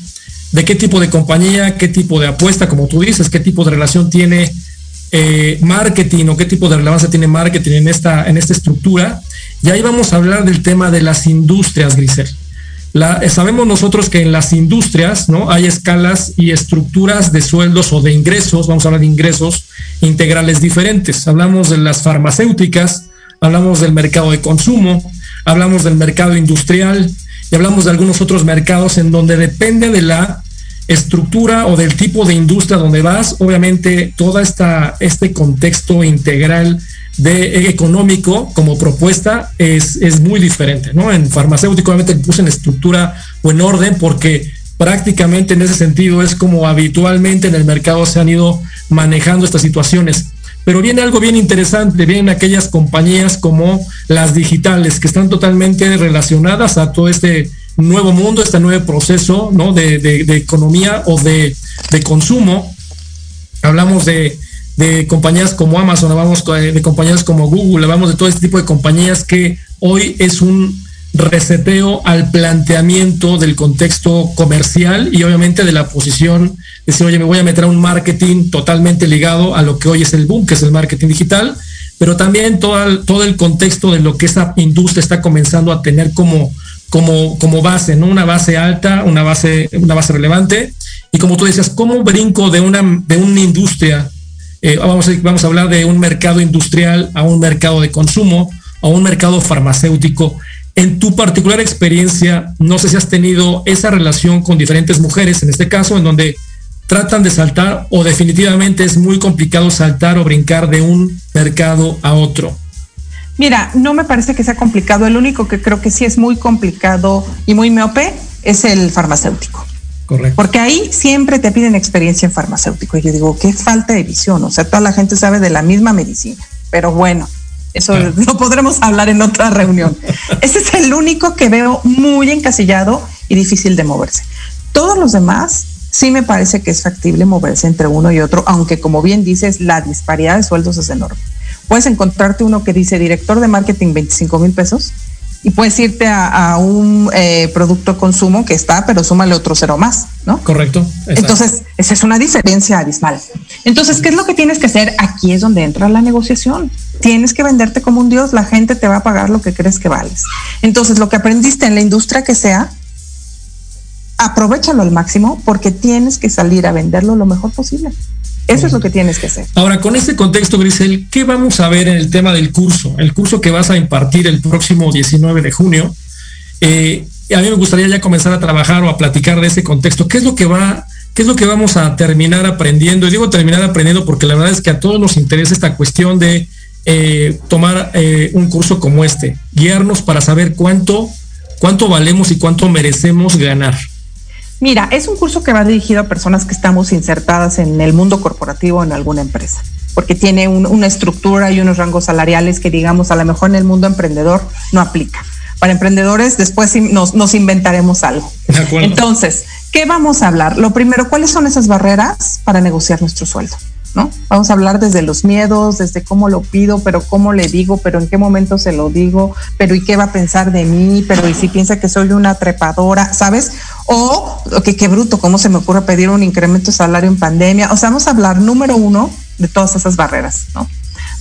¿de qué tipo de compañía, qué tipo de apuesta, como tú dices, qué tipo de relación tiene eh, marketing o qué tipo de relevancia tiene marketing en esta, en esta estructura. Y ahí vamos a hablar del tema de las industrias, Grisel. Eh, sabemos nosotros que en las industrias ¿no? hay escalas y estructuras de sueldos o de ingresos, vamos a hablar de ingresos integrales diferentes. Hablamos de las farmacéuticas, hablamos del mercado de consumo, hablamos del mercado industrial y hablamos de algunos otros mercados en donde depende de la estructura o del tipo de industria donde vas, obviamente esta este contexto integral de económico como propuesta es, es muy diferente, ¿no? En farmacéutico obviamente puse en estructura o en orden porque prácticamente en ese sentido es como habitualmente en el mercado se han ido manejando estas situaciones. Pero viene algo bien interesante, vienen aquellas compañías como las digitales que están totalmente relacionadas a todo este nuevo mundo, este nuevo proceso ¿no? de, de, de economía o de, de consumo. Hablamos de, de compañías como Amazon, hablamos de compañías como Google, hablamos de todo este tipo de compañías que hoy es un reseteo al planteamiento del contexto comercial y obviamente de la posición, decir, oye, me voy a meter a un marketing totalmente ligado a lo que hoy es el boom, que es el marketing digital, pero también todo todo el contexto de lo que esa industria está comenzando a tener como, como, como base, ¿no? Una base alta, una base, una base relevante. Y como tú decías, ¿cómo brinco de una, de una industria? Eh, vamos, a, vamos a hablar de un mercado industrial a un mercado de consumo, a un mercado farmacéutico. En tu particular experiencia, no sé si has tenido esa relación con diferentes mujeres, en este caso, en donde tratan de saltar o definitivamente es muy complicado saltar o brincar de un mercado a otro. Mira, no me parece que sea complicado. El único que creo que sí es muy complicado y muy miope es el farmacéutico. Correcto. Porque ahí siempre te piden experiencia en farmacéutico. Y yo digo, qué falta de visión. O sea, toda la gente sabe de la misma medicina. Pero bueno, eso claro. lo podremos hablar en otra reunión. Ese es el único que veo muy encasillado y difícil de moverse. Todos los demás sí me parece que es factible moverse entre uno y otro, aunque como bien dices, la disparidad de sueldos es enorme. Puedes encontrarte uno que dice director de marketing 25 mil pesos y puedes irte a, a un eh, producto consumo que está, pero súmale otro cero más, ¿no? Correcto. Exacto. Entonces, esa es una diferencia abismal. Entonces, ¿qué es lo que tienes que hacer? Aquí es donde entra la negociación. Tienes que venderte como un dios, la gente te va a pagar lo que crees que vales. Entonces, lo que aprendiste en la industria que sea, aprovechalo al máximo porque tienes que salir a venderlo lo mejor posible. Eso es lo que tienes que hacer. Ahora, con este contexto, Grisel, ¿qué vamos a ver en el tema del curso? El curso que vas a impartir el próximo 19 de junio. Eh, a mí me gustaría ya comenzar a trabajar o a platicar de ese contexto. ¿Qué es lo que va, qué es lo que vamos a terminar aprendiendo? Y digo terminar aprendiendo porque la verdad es que a todos nos interesa esta cuestión de eh, tomar eh, un curso como este, guiarnos para saber cuánto, cuánto valemos y cuánto merecemos ganar. Mira, es un curso que va dirigido a personas que estamos insertadas en el mundo corporativo en alguna empresa, porque tiene un, una estructura y unos rangos salariales que, digamos, a lo mejor en el mundo emprendedor no aplica. Para emprendedores, después nos, nos inventaremos algo. Entonces, ¿qué vamos a hablar? Lo primero, ¿cuáles son esas barreras para negociar nuestro sueldo? ¿no? Vamos a hablar desde los miedos, desde cómo lo pido, pero cómo le digo, pero en qué momento se lo digo, pero y qué va a pensar de mí, pero y si piensa que soy una trepadora, ¿sabes? O que qué bruto, cómo se me ocurre pedir un incremento de salario en pandemia. O sea, vamos a hablar número uno de todas esas barreras, ¿no?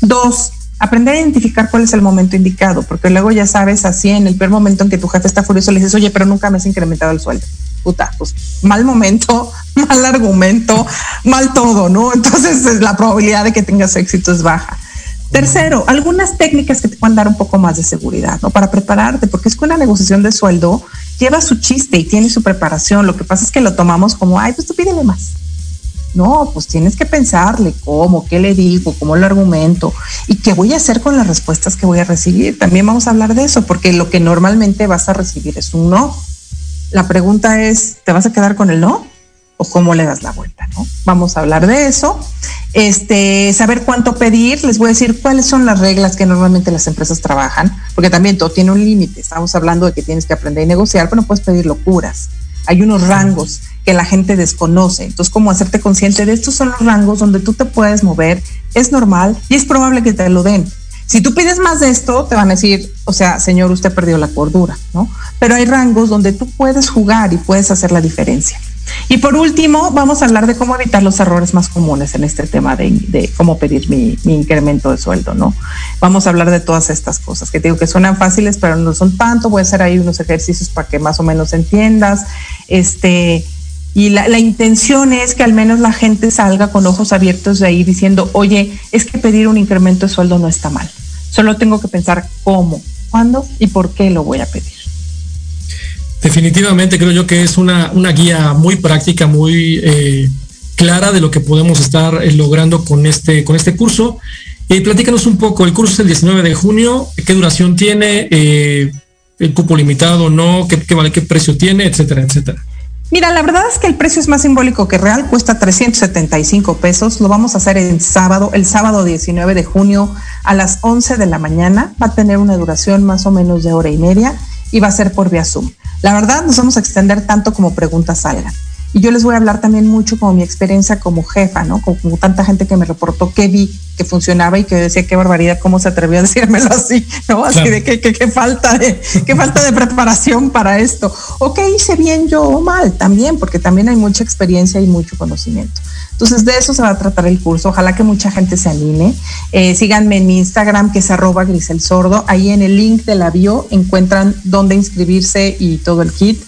Dos, aprender a identificar cuál es el momento indicado, porque luego ya sabes así en el peor momento en que tu jefe está furioso, le dices, oye, pero nunca me has incrementado el sueldo puta, pues mal momento, mal argumento, mal todo, ¿no? Entonces la probabilidad de que tengas éxito es baja. Tercero, algunas técnicas que te puedan dar un poco más de seguridad, ¿no? Para prepararte, porque es que una negociación de sueldo lleva su chiste y tiene su preparación. Lo que pasa es que lo tomamos como, ay, pues tú pídele más. No, pues tienes que pensarle cómo, qué le digo, cómo lo argumento y qué voy a hacer con las respuestas que voy a recibir. También vamos a hablar de eso, porque lo que normalmente vas a recibir es un no la pregunta es, ¿te vas a quedar con el no? ¿O cómo le das la vuelta? ¿no? Vamos a hablar de eso. Este, saber cuánto pedir, les voy a decir cuáles son las reglas que normalmente las empresas trabajan, porque también todo tiene un límite. Estamos hablando de que tienes que aprender a negociar, pero no puedes pedir locuras. Hay unos rangos que la gente desconoce. Entonces, ¿cómo hacerte consciente de estos son los rangos donde tú te puedes mover? Es normal y es probable que te lo den. Si tú pides más de esto, te van a decir, o sea, señor, usted perdió la cordura, ¿no? Pero hay rangos donde tú puedes jugar y puedes hacer la diferencia. Y por último, vamos a hablar de cómo evitar los errores más comunes en este tema de, cómo pedir mi, incremento de sueldo, ¿no? Vamos a hablar de todas estas cosas que digo que suenan fáciles, pero no son tanto. Voy a hacer ahí unos ejercicios para que más o menos entiendas. Este, y la, intención es que al menos la gente salga con ojos abiertos de ahí diciendo, oye, es que pedir un incremento de sueldo no está mal. Solo tengo que pensar cómo, cuándo y por qué lo voy a pedir. Definitivamente creo yo que es una, una guía muy práctica, muy eh, clara de lo que podemos estar eh, logrando con este, con este curso. Eh, platícanos un poco, el curso es el 19 de junio, qué duración tiene, eh, el cupo limitado, no, qué, qué vale, qué precio tiene, etcétera, etcétera. Mira, la verdad es que el precio es más simbólico que real, cuesta 375 pesos. Lo vamos a hacer el sábado, el sábado 19 de junio a las 11 de la mañana. Va a tener una duración más o menos de hora y media y va a ser por vía Zoom. La verdad, nos vamos a extender tanto como preguntas salgan. Y yo les voy a hablar también mucho como mi experiencia como jefa, ¿no? Como, como, tanta gente que me reportó que vi que funcionaba y que decía qué barbaridad, cómo se atrevió a decírmelo así, ¿no? Así claro. de que, que, que, falta de, qué falta de preparación para esto. O qué hice bien yo o mal también, porque también hay mucha experiencia y mucho conocimiento. Entonces, de eso se va a tratar el curso. Ojalá que mucha gente se anime. Eh, síganme en mi Instagram, que es arroba Grisel Sordo. Ahí en el link de la bio encuentran dónde inscribirse y todo el kit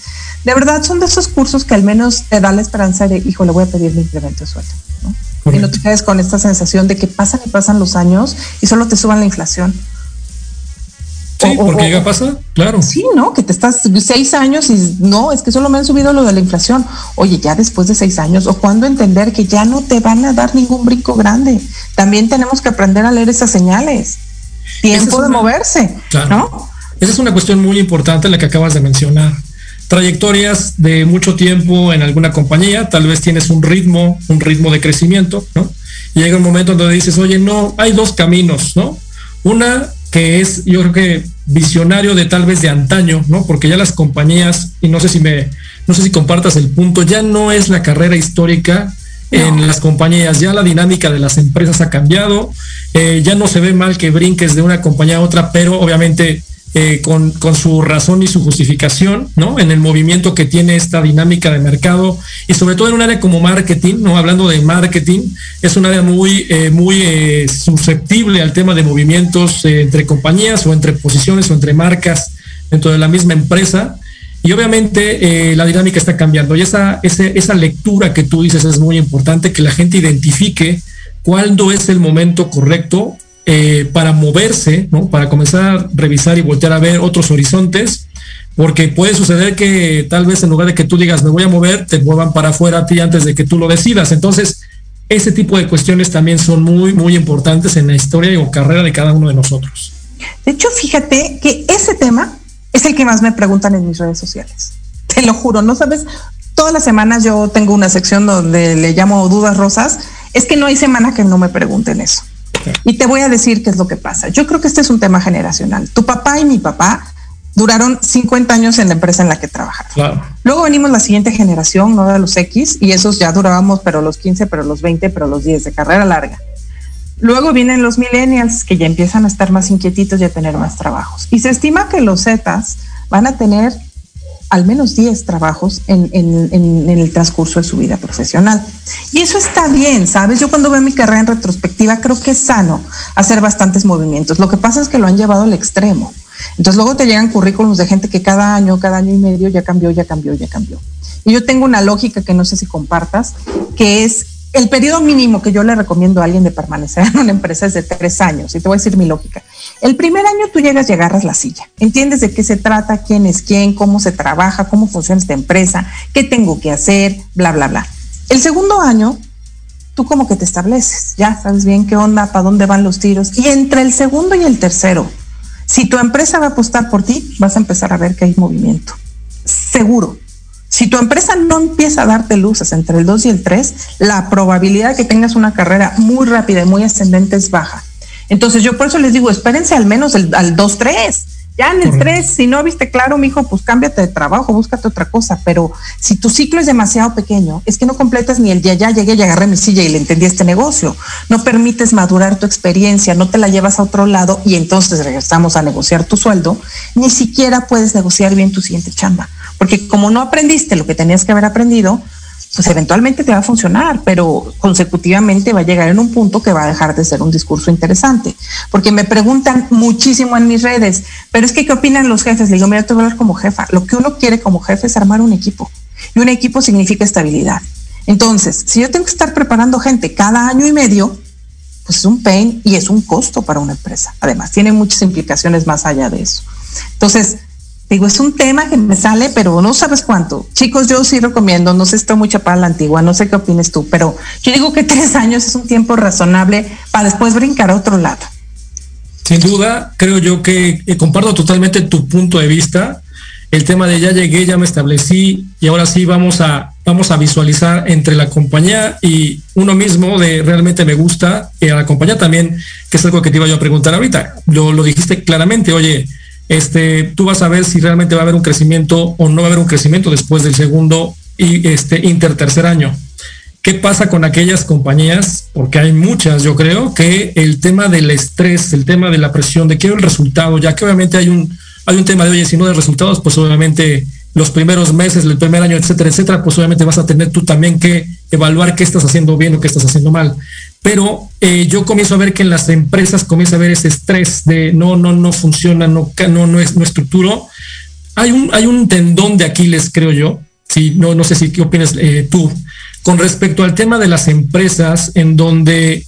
de verdad son de esos cursos que al menos te da la esperanza de, hijo, le voy a pedir mi incremento de sueldo. ¿no? Y no te quedes con esta sensación de que pasan y pasan los años y solo te suban la inflación. Sí, o, porque llega a pasar, claro. Sí, ¿no? Que te estás seis años y no, es que solo me han subido lo de la inflación. Oye, ya después de seis años, o cuando entender que ya no te van a dar ningún brinco grande. También tenemos que aprender a leer esas señales. Tiempo de moverse, claro. ¿no? Esa es una cuestión muy importante la que acabas de mencionar trayectorias de mucho tiempo en alguna compañía, tal vez tienes un ritmo, un ritmo de crecimiento, ¿no? Y llega un momento donde dices, oye, no, hay dos caminos, ¿no? Una que es, yo creo que visionario de tal vez de antaño, ¿no? Porque ya las compañías, y no sé si me, no sé si compartas el punto, ya no es la carrera histórica en no. las compañías, ya la dinámica de las empresas ha cambiado, eh, ya no se ve mal que brinques de una compañía a otra, pero obviamente eh, con, con, su razón y su justificación, ¿no? En el movimiento que tiene esta dinámica de mercado y sobre todo en un área como marketing, ¿no? Hablando de marketing, es un área muy, eh, muy eh, susceptible al tema de movimientos eh, entre compañías o entre posiciones o entre marcas dentro de la misma empresa. Y obviamente la dinámica está cambiando y esa, ese, esa lectura que tú dices es muy importante, que la gente identifique cuándo es el momento correcto eh, para moverse. Para comenzar a revisar y voltear a ver otros horizontes, porque puede suceder que tal vez en lugar de que tú digas me voy a mover, te muevan para afuera a ti antes de que tú lo decidas. Entonces, ese tipo de cuestiones también son muy, muy importantes en la historia o carrera de cada uno de nosotros. De hecho, fíjate que ese tema es el que más me preguntan en mis redes sociales. Te lo juro, no sabes, todas las semanas yo tengo una sección donde le llamo dudas rosas. Es que no hay semana que no me pregunten eso. Y te voy a decir qué es lo que pasa. Yo creo que este es un tema generacional. Tu papá y mi papá duraron 50 años en la empresa en la que trabajaron. Claro. Luego venimos la siguiente generación, no de los X, y esos ya durábamos, pero los 15, pero los 20, pero los 10 de carrera larga. Luego vienen los millennials que ya empiezan a estar más inquietitos y a tener más trabajos. Y se estima que los Zetas van a tener al menos 10 trabajos en, el transcurso de su vida profesional. Y eso está bien, ¿sabes? Yo cuando veo mi carrera en retrospectiva creo que es sano hacer bastantes movimientos. Lo que pasa es que lo han llevado al extremo. Entonces luego te llegan currículums de gente que cada año, cada año y medio ya cambió, ya cambió, ya cambió. Y yo tengo una lógica que no sé si compartas, que es el periodo mínimo que yo le recomiendo a alguien de permanecer en una empresa es de tres años. Y te voy a decir mi lógica. El primer año tú llegas y agarras la silla. Entiendes de qué se trata, quién es quién, cómo se trabaja, cómo funciona esta empresa, qué tengo que hacer, bla, bla, bla. El segundo año, tú como que te estableces, ya sabes bien qué onda, para dónde van los tiros. Y entre el segundo y el tercero, si tu empresa va a apostar por ti, vas a empezar a ver que hay movimiento. Seguro. Si tu empresa no empieza a darte luces entre el 2 y el 3, la probabilidad de que tengas una carrera muy rápida y muy ascendente es baja. Entonces yo por eso les digo, espérense al menos el, al 2, 3. Ya en el 3, si no viste claro, mijo, pues cámbiate de trabajo, búscate otra cosa. Pero si tu ciclo es demasiado pequeño, es que no completas ni el día ya llegué y agarré mi silla y le entendí este negocio. No permites madurar tu experiencia, no te la llevas a otro lado y entonces regresamos a negociar tu sueldo. Ni siquiera puedes negociar bien tu siguiente chamba. Porque como no aprendiste lo que tenías que haber aprendido, pues eventualmente te va a funcionar, pero consecutivamente va a llegar en un punto que va a dejar de ser un discurso interesante. Porque me preguntan muchísimo en mis redes, pero es que ¿qué opinan los jefes? Le digo, mira, te voy a hablar como jefa. Lo que uno quiere como jefe es armar un equipo. Y un equipo significa estabilidad. Entonces, si yo tengo que estar preparando gente cada año y medio, pues es un pain y es un costo para una empresa. Además, tiene muchas implicaciones más allá de eso. Entonces, Digo, es un tema que me sale, pero no sabes cuánto. Chicos, yo sí recomiendo, no sé, estoy muy chapada la antigua, no sé qué opines tú, pero yo digo que tres años es un tiempo razonable para después brincar a otro lado. Sin duda, creo yo que eh, comparto totalmente tu punto de vista. El tema de ya llegué, ya me establecí y ahora sí vamos a, vamos a visualizar entre la compañía y uno mismo de realmente me gusta y a la compañía también, que es algo que te iba yo a preguntar ahorita. Lo, lo dijiste claramente, oye, este, tú vas a ver si realmente va a haber un crecimiento o no va a haber un crecimiento después del segundo y este inter tercer año. ¿Qué pasa con aquellas compañías? Porque hay muchas, yo creo, que el tema del estrés, el tema de la presión, de quiero el resultado, ya que obviamente hay un, hay un tema de, oye, si no de resultados, pues obviamente los primeros meses, el primer año, etcétera, etcétera, pues obviamente vas a tener tú también que evaluar qué estás haciendo bien o qué estás haciendo mal. Pero eh, yo comienzo a ver que en las empresas comienza a ver ese estrés de no, no, no funciona, no, no, no es, no estructuro. Hay un, hay un tendón de Aquiles, creo yo. Sí, no, no sé si qué opinas eh, tú con respecto al tema de las empresas en donde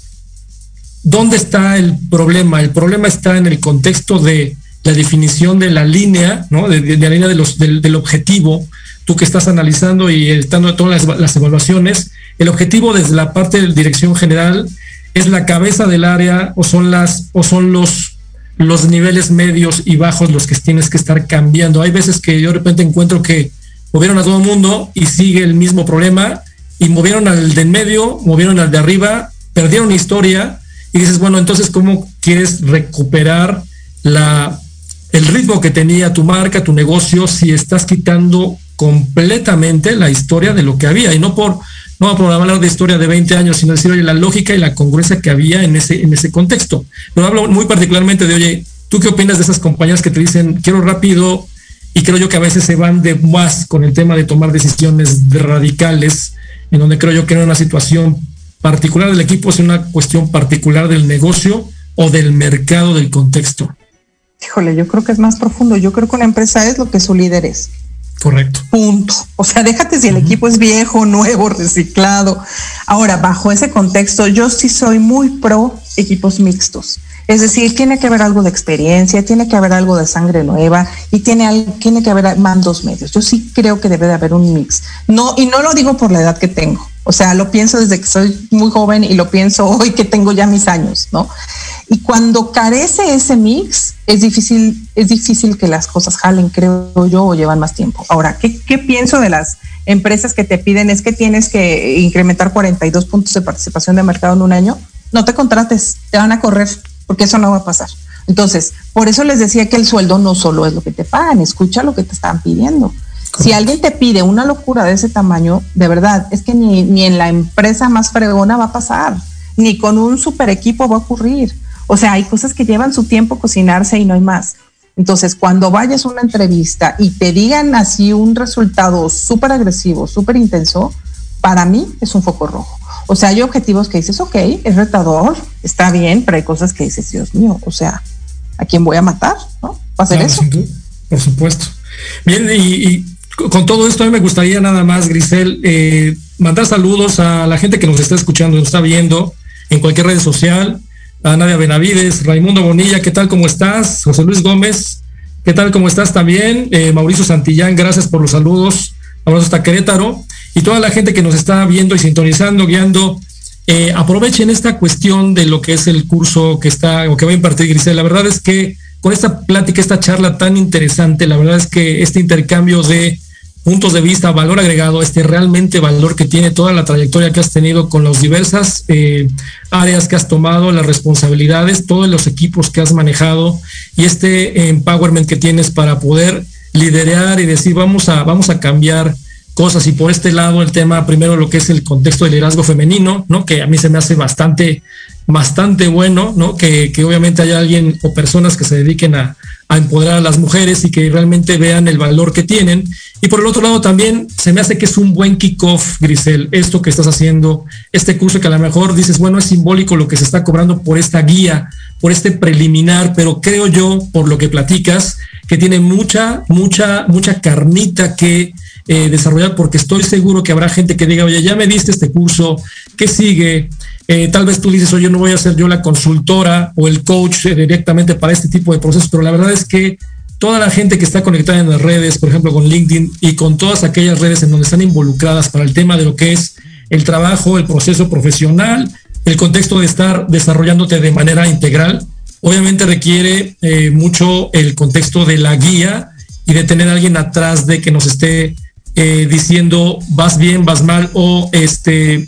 ¿dónde está el problema? El problema está en el contexto de la definición de la línea, ¿no? De, la línea del, objetivo, tú que estás analizando y estando todas las, las, evaluaciones, el objetivo desde la parte de dirección general es la cabeza del área o son las o son los los niveles medios y bajos los que tienes que estar cambiando. Hay veces que yo de repente encuentro que movieron a todo el mundo y sigue el mismo problema y movieron al de en medio, movieron al de arriba, perdieron historia y dices, bueno, entonces, ¿cómo quieres recuperar la, el ritmo que tenía tu marca, tu negocio, si estás quitando completamente la historia de lo que había? Y no por, no por hablar de historia de 20 años, sino decir, oye, la lógica y la congruencia que había en ese, en ese contexto. Pero hablo muy particularmente de, oye, ¿tú qué opinas de esas compañías que te dicen, quiero rápido? Y creo yo que a veces se van de más con el tema de tomar decisiones radicales en donde creo yo que era una situación particular del equipo, es una cuestión particular del negocio o del mercado, del contexto. Híjole, yo creo que es más profundo. Yo creo que una empresa es lo que su líder es. Correcto. Punto. O sea, déjate si el uh -huh. equipo es viejo, nuevo, reciclado. Ahora, bajo ese contexto, yo sí soy muy pro equipos mixtos. Es decir, tiene que haber algo de experiencia, tiene que haber algo de sangre nueva y tiene, tiene que haber mandos medios. Yo sí creo que debe de haber un mix. No, y no lo digo por la edad que tengo. O sea, lo pienso desde que soy muy joven y lo pienso hoy que tengo ya mis años, ¿no? Y cuando carece ese mix, es difícil, es difícil que las cosas jalen, creo yo, o llevan más tiempo. Ahora, ¿qué, qué pienso de las empresas que te piden? Es que tienes que incrementar 42 puntos de participación de mercado en un año. No te contrates, te van a correr porque eso no va a pasar. Entonces, por eso les decía que el sueldo no solo es lo que te pagan, escucha lo que te están pidiendo. Si alguien te pide una locura de ese tamaño, de verdad, es que ni, ni en la empresa más fregona va a pasar, ni con un super equipo va a ocurrir. O sea, hay cosas que llevan su tiempo cocinarse y no hay más. Entonces, cuando vayas a una entrevista y te digan así un resultado súper agresivo, súper intenso, para mí es un foco rojo. O sea, hay objetivos que dices, ok, es retador, está bien, pero hay cosas que dices, Dios mío, o sea, ¿a quién voy a matar? ¿No? ¿Va a hacer claro, eso? Por supuesto. Bien, y, y, con todo esto a mí me gustaría nada más, Grisel, eh, mandar saludos a la gente que nos está escuchando, nos está viendo en cualquier red social, a Nadia Benavides, Raimundo Bonilla, ¿qué tal? ¿Cómo estás? José Luis Gómez, ¿qué tal? ¿Cómo estás también? Eh, Mauricio Santillán, gracias por los saludos. Abrazo hasta Querétaro y toda la gente que nos está viendo y sintonizando, guiando, eh, aprovechen esta cuestión de lo que es el curso que está o que va a impartir Grisel. La verdad es que con esta plática, esta charla tan interesante, la verdad es que este intercambio de puntos de vista, valor agregado, este realmente valor que tiene toda la trayectoria que has tenido con las diversas eh, áreas que has tomado, las responsabilidades, todos los equipos que has manejado y este empowerment que tienes para poder liderar y decir vamos a, vamos a cambiar cosas y por este lado el tema primero lo que es el contexto del liderazgo femenino, ¿no? Que a mí se me hace bastante, bastante bueno, ¿no? Que, que obviamente haya alguien o personas que se dediquen a, a, empoderar a las mujeres y que realmente vean el valor que tienen. Y por el otro lado también se me hace que es un buen kickoff, Grisel, esto que estás haciendo, este curso que a lo mejor dices, bueno, es simbólico lo que se está cobrando por esta guía, por este preliminar, pero creo yo, por lo que platicas, que tiene mucha, mucha, mucha carnita que eh, desarrollar porque estoy seguro que habrá gente que diga, oye, ya me diste este curso, ¿qué sigue? Eh, tal vez tú dices, oye, no voy a ser yo la consultora o el coach eh, directamente para este tipo de procesos, pero la verdad es que toda la gente que está conectada en las redes, por ejemplo con LinkedIn y con todas aquellas redes en donde están involucradas para el tema de lo que es el trabajo, el proceso profesional, el contexto de estar desarrollándote de manera integral, obviamente requiere mucho el contexto de la guía y de tener a alguien atrás de que nos esté eh, diciendo vas bien, vas mal o este eh,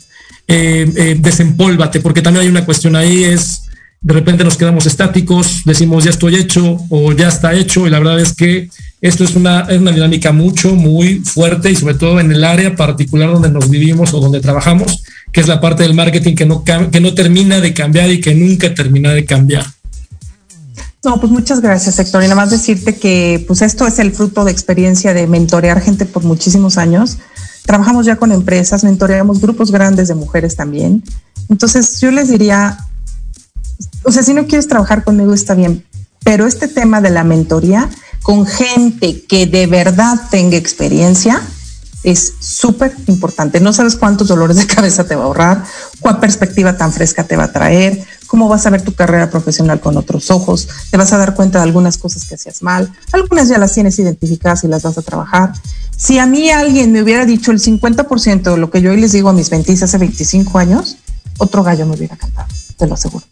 eh, desempólvate, porque también hay una cuestión ahí, es de repente nos quedamos estáticos, decimos ya estoy hecho o ya está hecho y la verdad es que esto es una, es una dinámica mucho, muy fuerte y sobre todo en el área particular donde nos vivimos o donde trabajamos, que es la parte del marketing que no, que no termina de cambiar y que nunca termina de cambiar. No, pues muchas gracias, Héctor. Y nada más decirte que pues esto es el fruto de experiencia de mentorear gente por muchísimos años. Trabajamos ya con empresas, mentoreamos grupos grandes de mujeres también. Entonces yo les diría, o sea, si no quieres trabajar conmigo está bien, pero este tema de la mentoría con gente que de verdad tenga experiencia es súper importante. No sabes cuántos dolores de cabeza te va a ahorrar, cuál perspectiva tan fresca te va a traer, cómo vas a ver tu carrera profesional con otros ojos, te vas a dar cuenta de algunas cosas que hacías mal, algunas ya las tienes identificadas y las vas a trabajar. Si a mí alguien me hubiera dicho el 50% de lo que yo hoy les digo a mis 20 hace 25 años, otro gallo me hubiera cantado, te lo aseguro.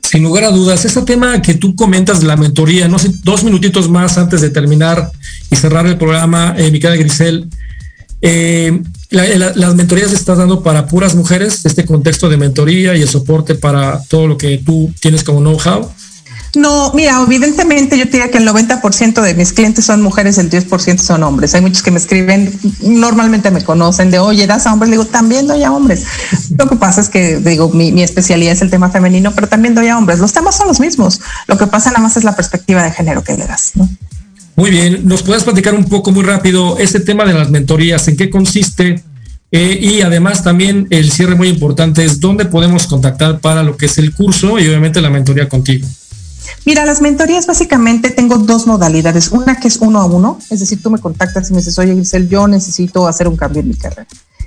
Sin lugar a dudas, ese tema que tú comentas la mentoría, no sé, dos minutitos más antes de terminar y cerrar el programa, eh, mi querida Grisel, eh, la- la- las mentorías se estás dando para puras mujeres, este contexto de mentoría y el soporte para todo lo que tú tienes como know-how. No, mira, evidentemente yo diría que el 90% de mis clientes son mujeres, el 10% son hombres. Hay muchos que me escriben, normalmente me conocen de, oye, das a hombres, le digo, también doy a hombres. Lo que pasa es que, digo, mi, mi especialidad es el tema femenino, pero también doy a hombres. Los temas son los mismos. Lo que pasa nada más es la perspectiva de género que le das. ¿no? Muy bien, ¿nos puedes platicar un poco muy rápido este tema de las mentorías? ¿En qué consiste? Eh, y además también el cierre muy importante es dónde podemos contactar para lo que es el curso y obviamente la mentoría contigo. Mira, las mentorías básicamente tengo dos modalidades. Una que es uno a uno, es decir, tú me contactas y me dices, oye, Grisel, yo necesito hacer un cambio en mi carrera.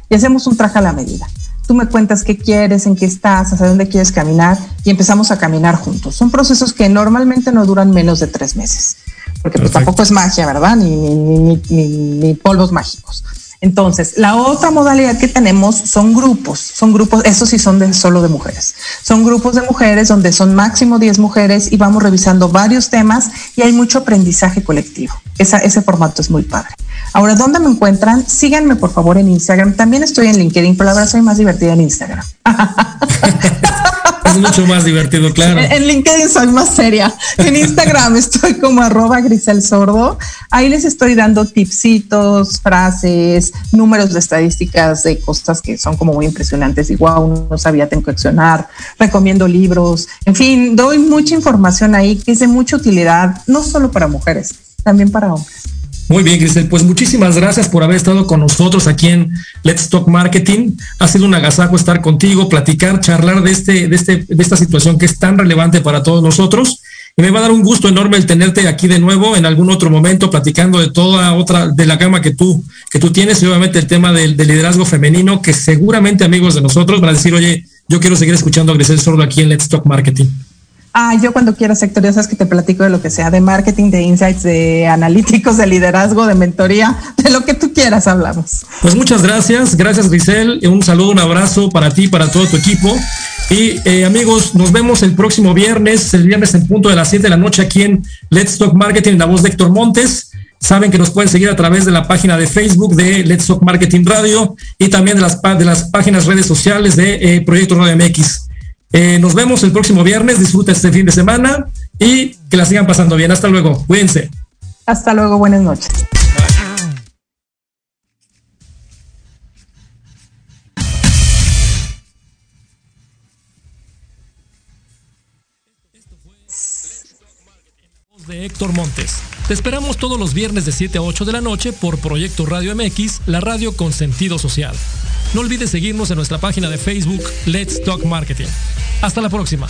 Y hacemos un traje a la medida. Tú me cuentas qué quieres, en qué estás, hacia dónde quieres caminar y empezamos a caminar juntos. Son procesos que normalmente no duran menos de tres meses, porque pues, tampoco es magia, ¿verdad? Ni, ni- ni- ni polvos mágicos. Entonces, la otra modalidad que tenemos son grupos, son grupos, esos sí son de solo de mujeres. Son grupos de mujeres donde son máximo 10 mujeres y vamos revisando varios temas y hay mucho aprendizaje colectivo. Esa, ese formato es muy padre. Ahora, ¿dónde me encuentran? Síganme por favor en Instagram. También estoy en LinkedIn, pero la verdad soy más divertida en Instagram. Es mucho más divertido, claro. En, en LinkedIn soy más seria. En Instagram estoy como arroba Grisel Sordo. Ahí les estoy dando tipsitos, frases, números de estadísticas de cosas que son como muy impresionantes. Y wow, no sabía, tengo que accionar. Recomiendo libros. En fin, doy mucha información ahí que es de mucha utilidad, no solo para mujeres, también para hombres. Muy bien, Cristel, pues muchísimas gracias por haber estado con nosotros aquí en Let's Talk Marketing. Ha sido un agasajo estar contigo, platicar, charlar de este, de este, de esta situación que es tan relevante para todos nosotros. Y me va a dar un gusto enorme el tenerte aquí de nuevo en algún otro momento, platicando de toda otra, de la gama que tú, que tú tienes, y obviamente el tema del, del liderazgo femenino, que seguramente amigos de nosotros van a decir, oye, yo quiero seguir escuchando a Grisel Sordo aquí en Let's Talk Marketing. Ah, yo cuando quieras, Héctor, ya sabes que te platico de lo que sea, de marketing, de insights, de analíticos, de liderazgo, de mentoría, de lo que tú quieras hablamos. Pues muchas gracias, gracias Grisel, un saludo, un abrazo para ti, para todo tu equipo. Y eh, amigos, nos vemos el próximo viernes, el viernes en punto de las 7 de la noche aquí en Let's Talk Marketing, la voz de Héctor Montes. Saben que nos pueden seguir a través de la página de Facebook de Let's Talk Marketing Radio y también de las, de las páginas redes sociales de eh, Proyecto Radio MX. Eh, nos vemos el próximo viernes, disfruta este fin de semana y que la sigan pasando bien. Hasta luego, cuídense. Hasta luego, buenas noches. voz de Héctor Montes. Te esperamos todos los viernes de 7 a 8 de la noche por Proyecto Radio MX, la radio con sentido social. No olvides seguirnos en nuestra página de Facebook Let's Talk Marketing. Hasta la próxima.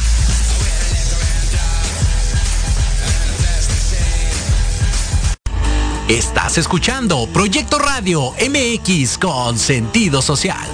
Estás escuchando Proyecto Radio MX con sentido social.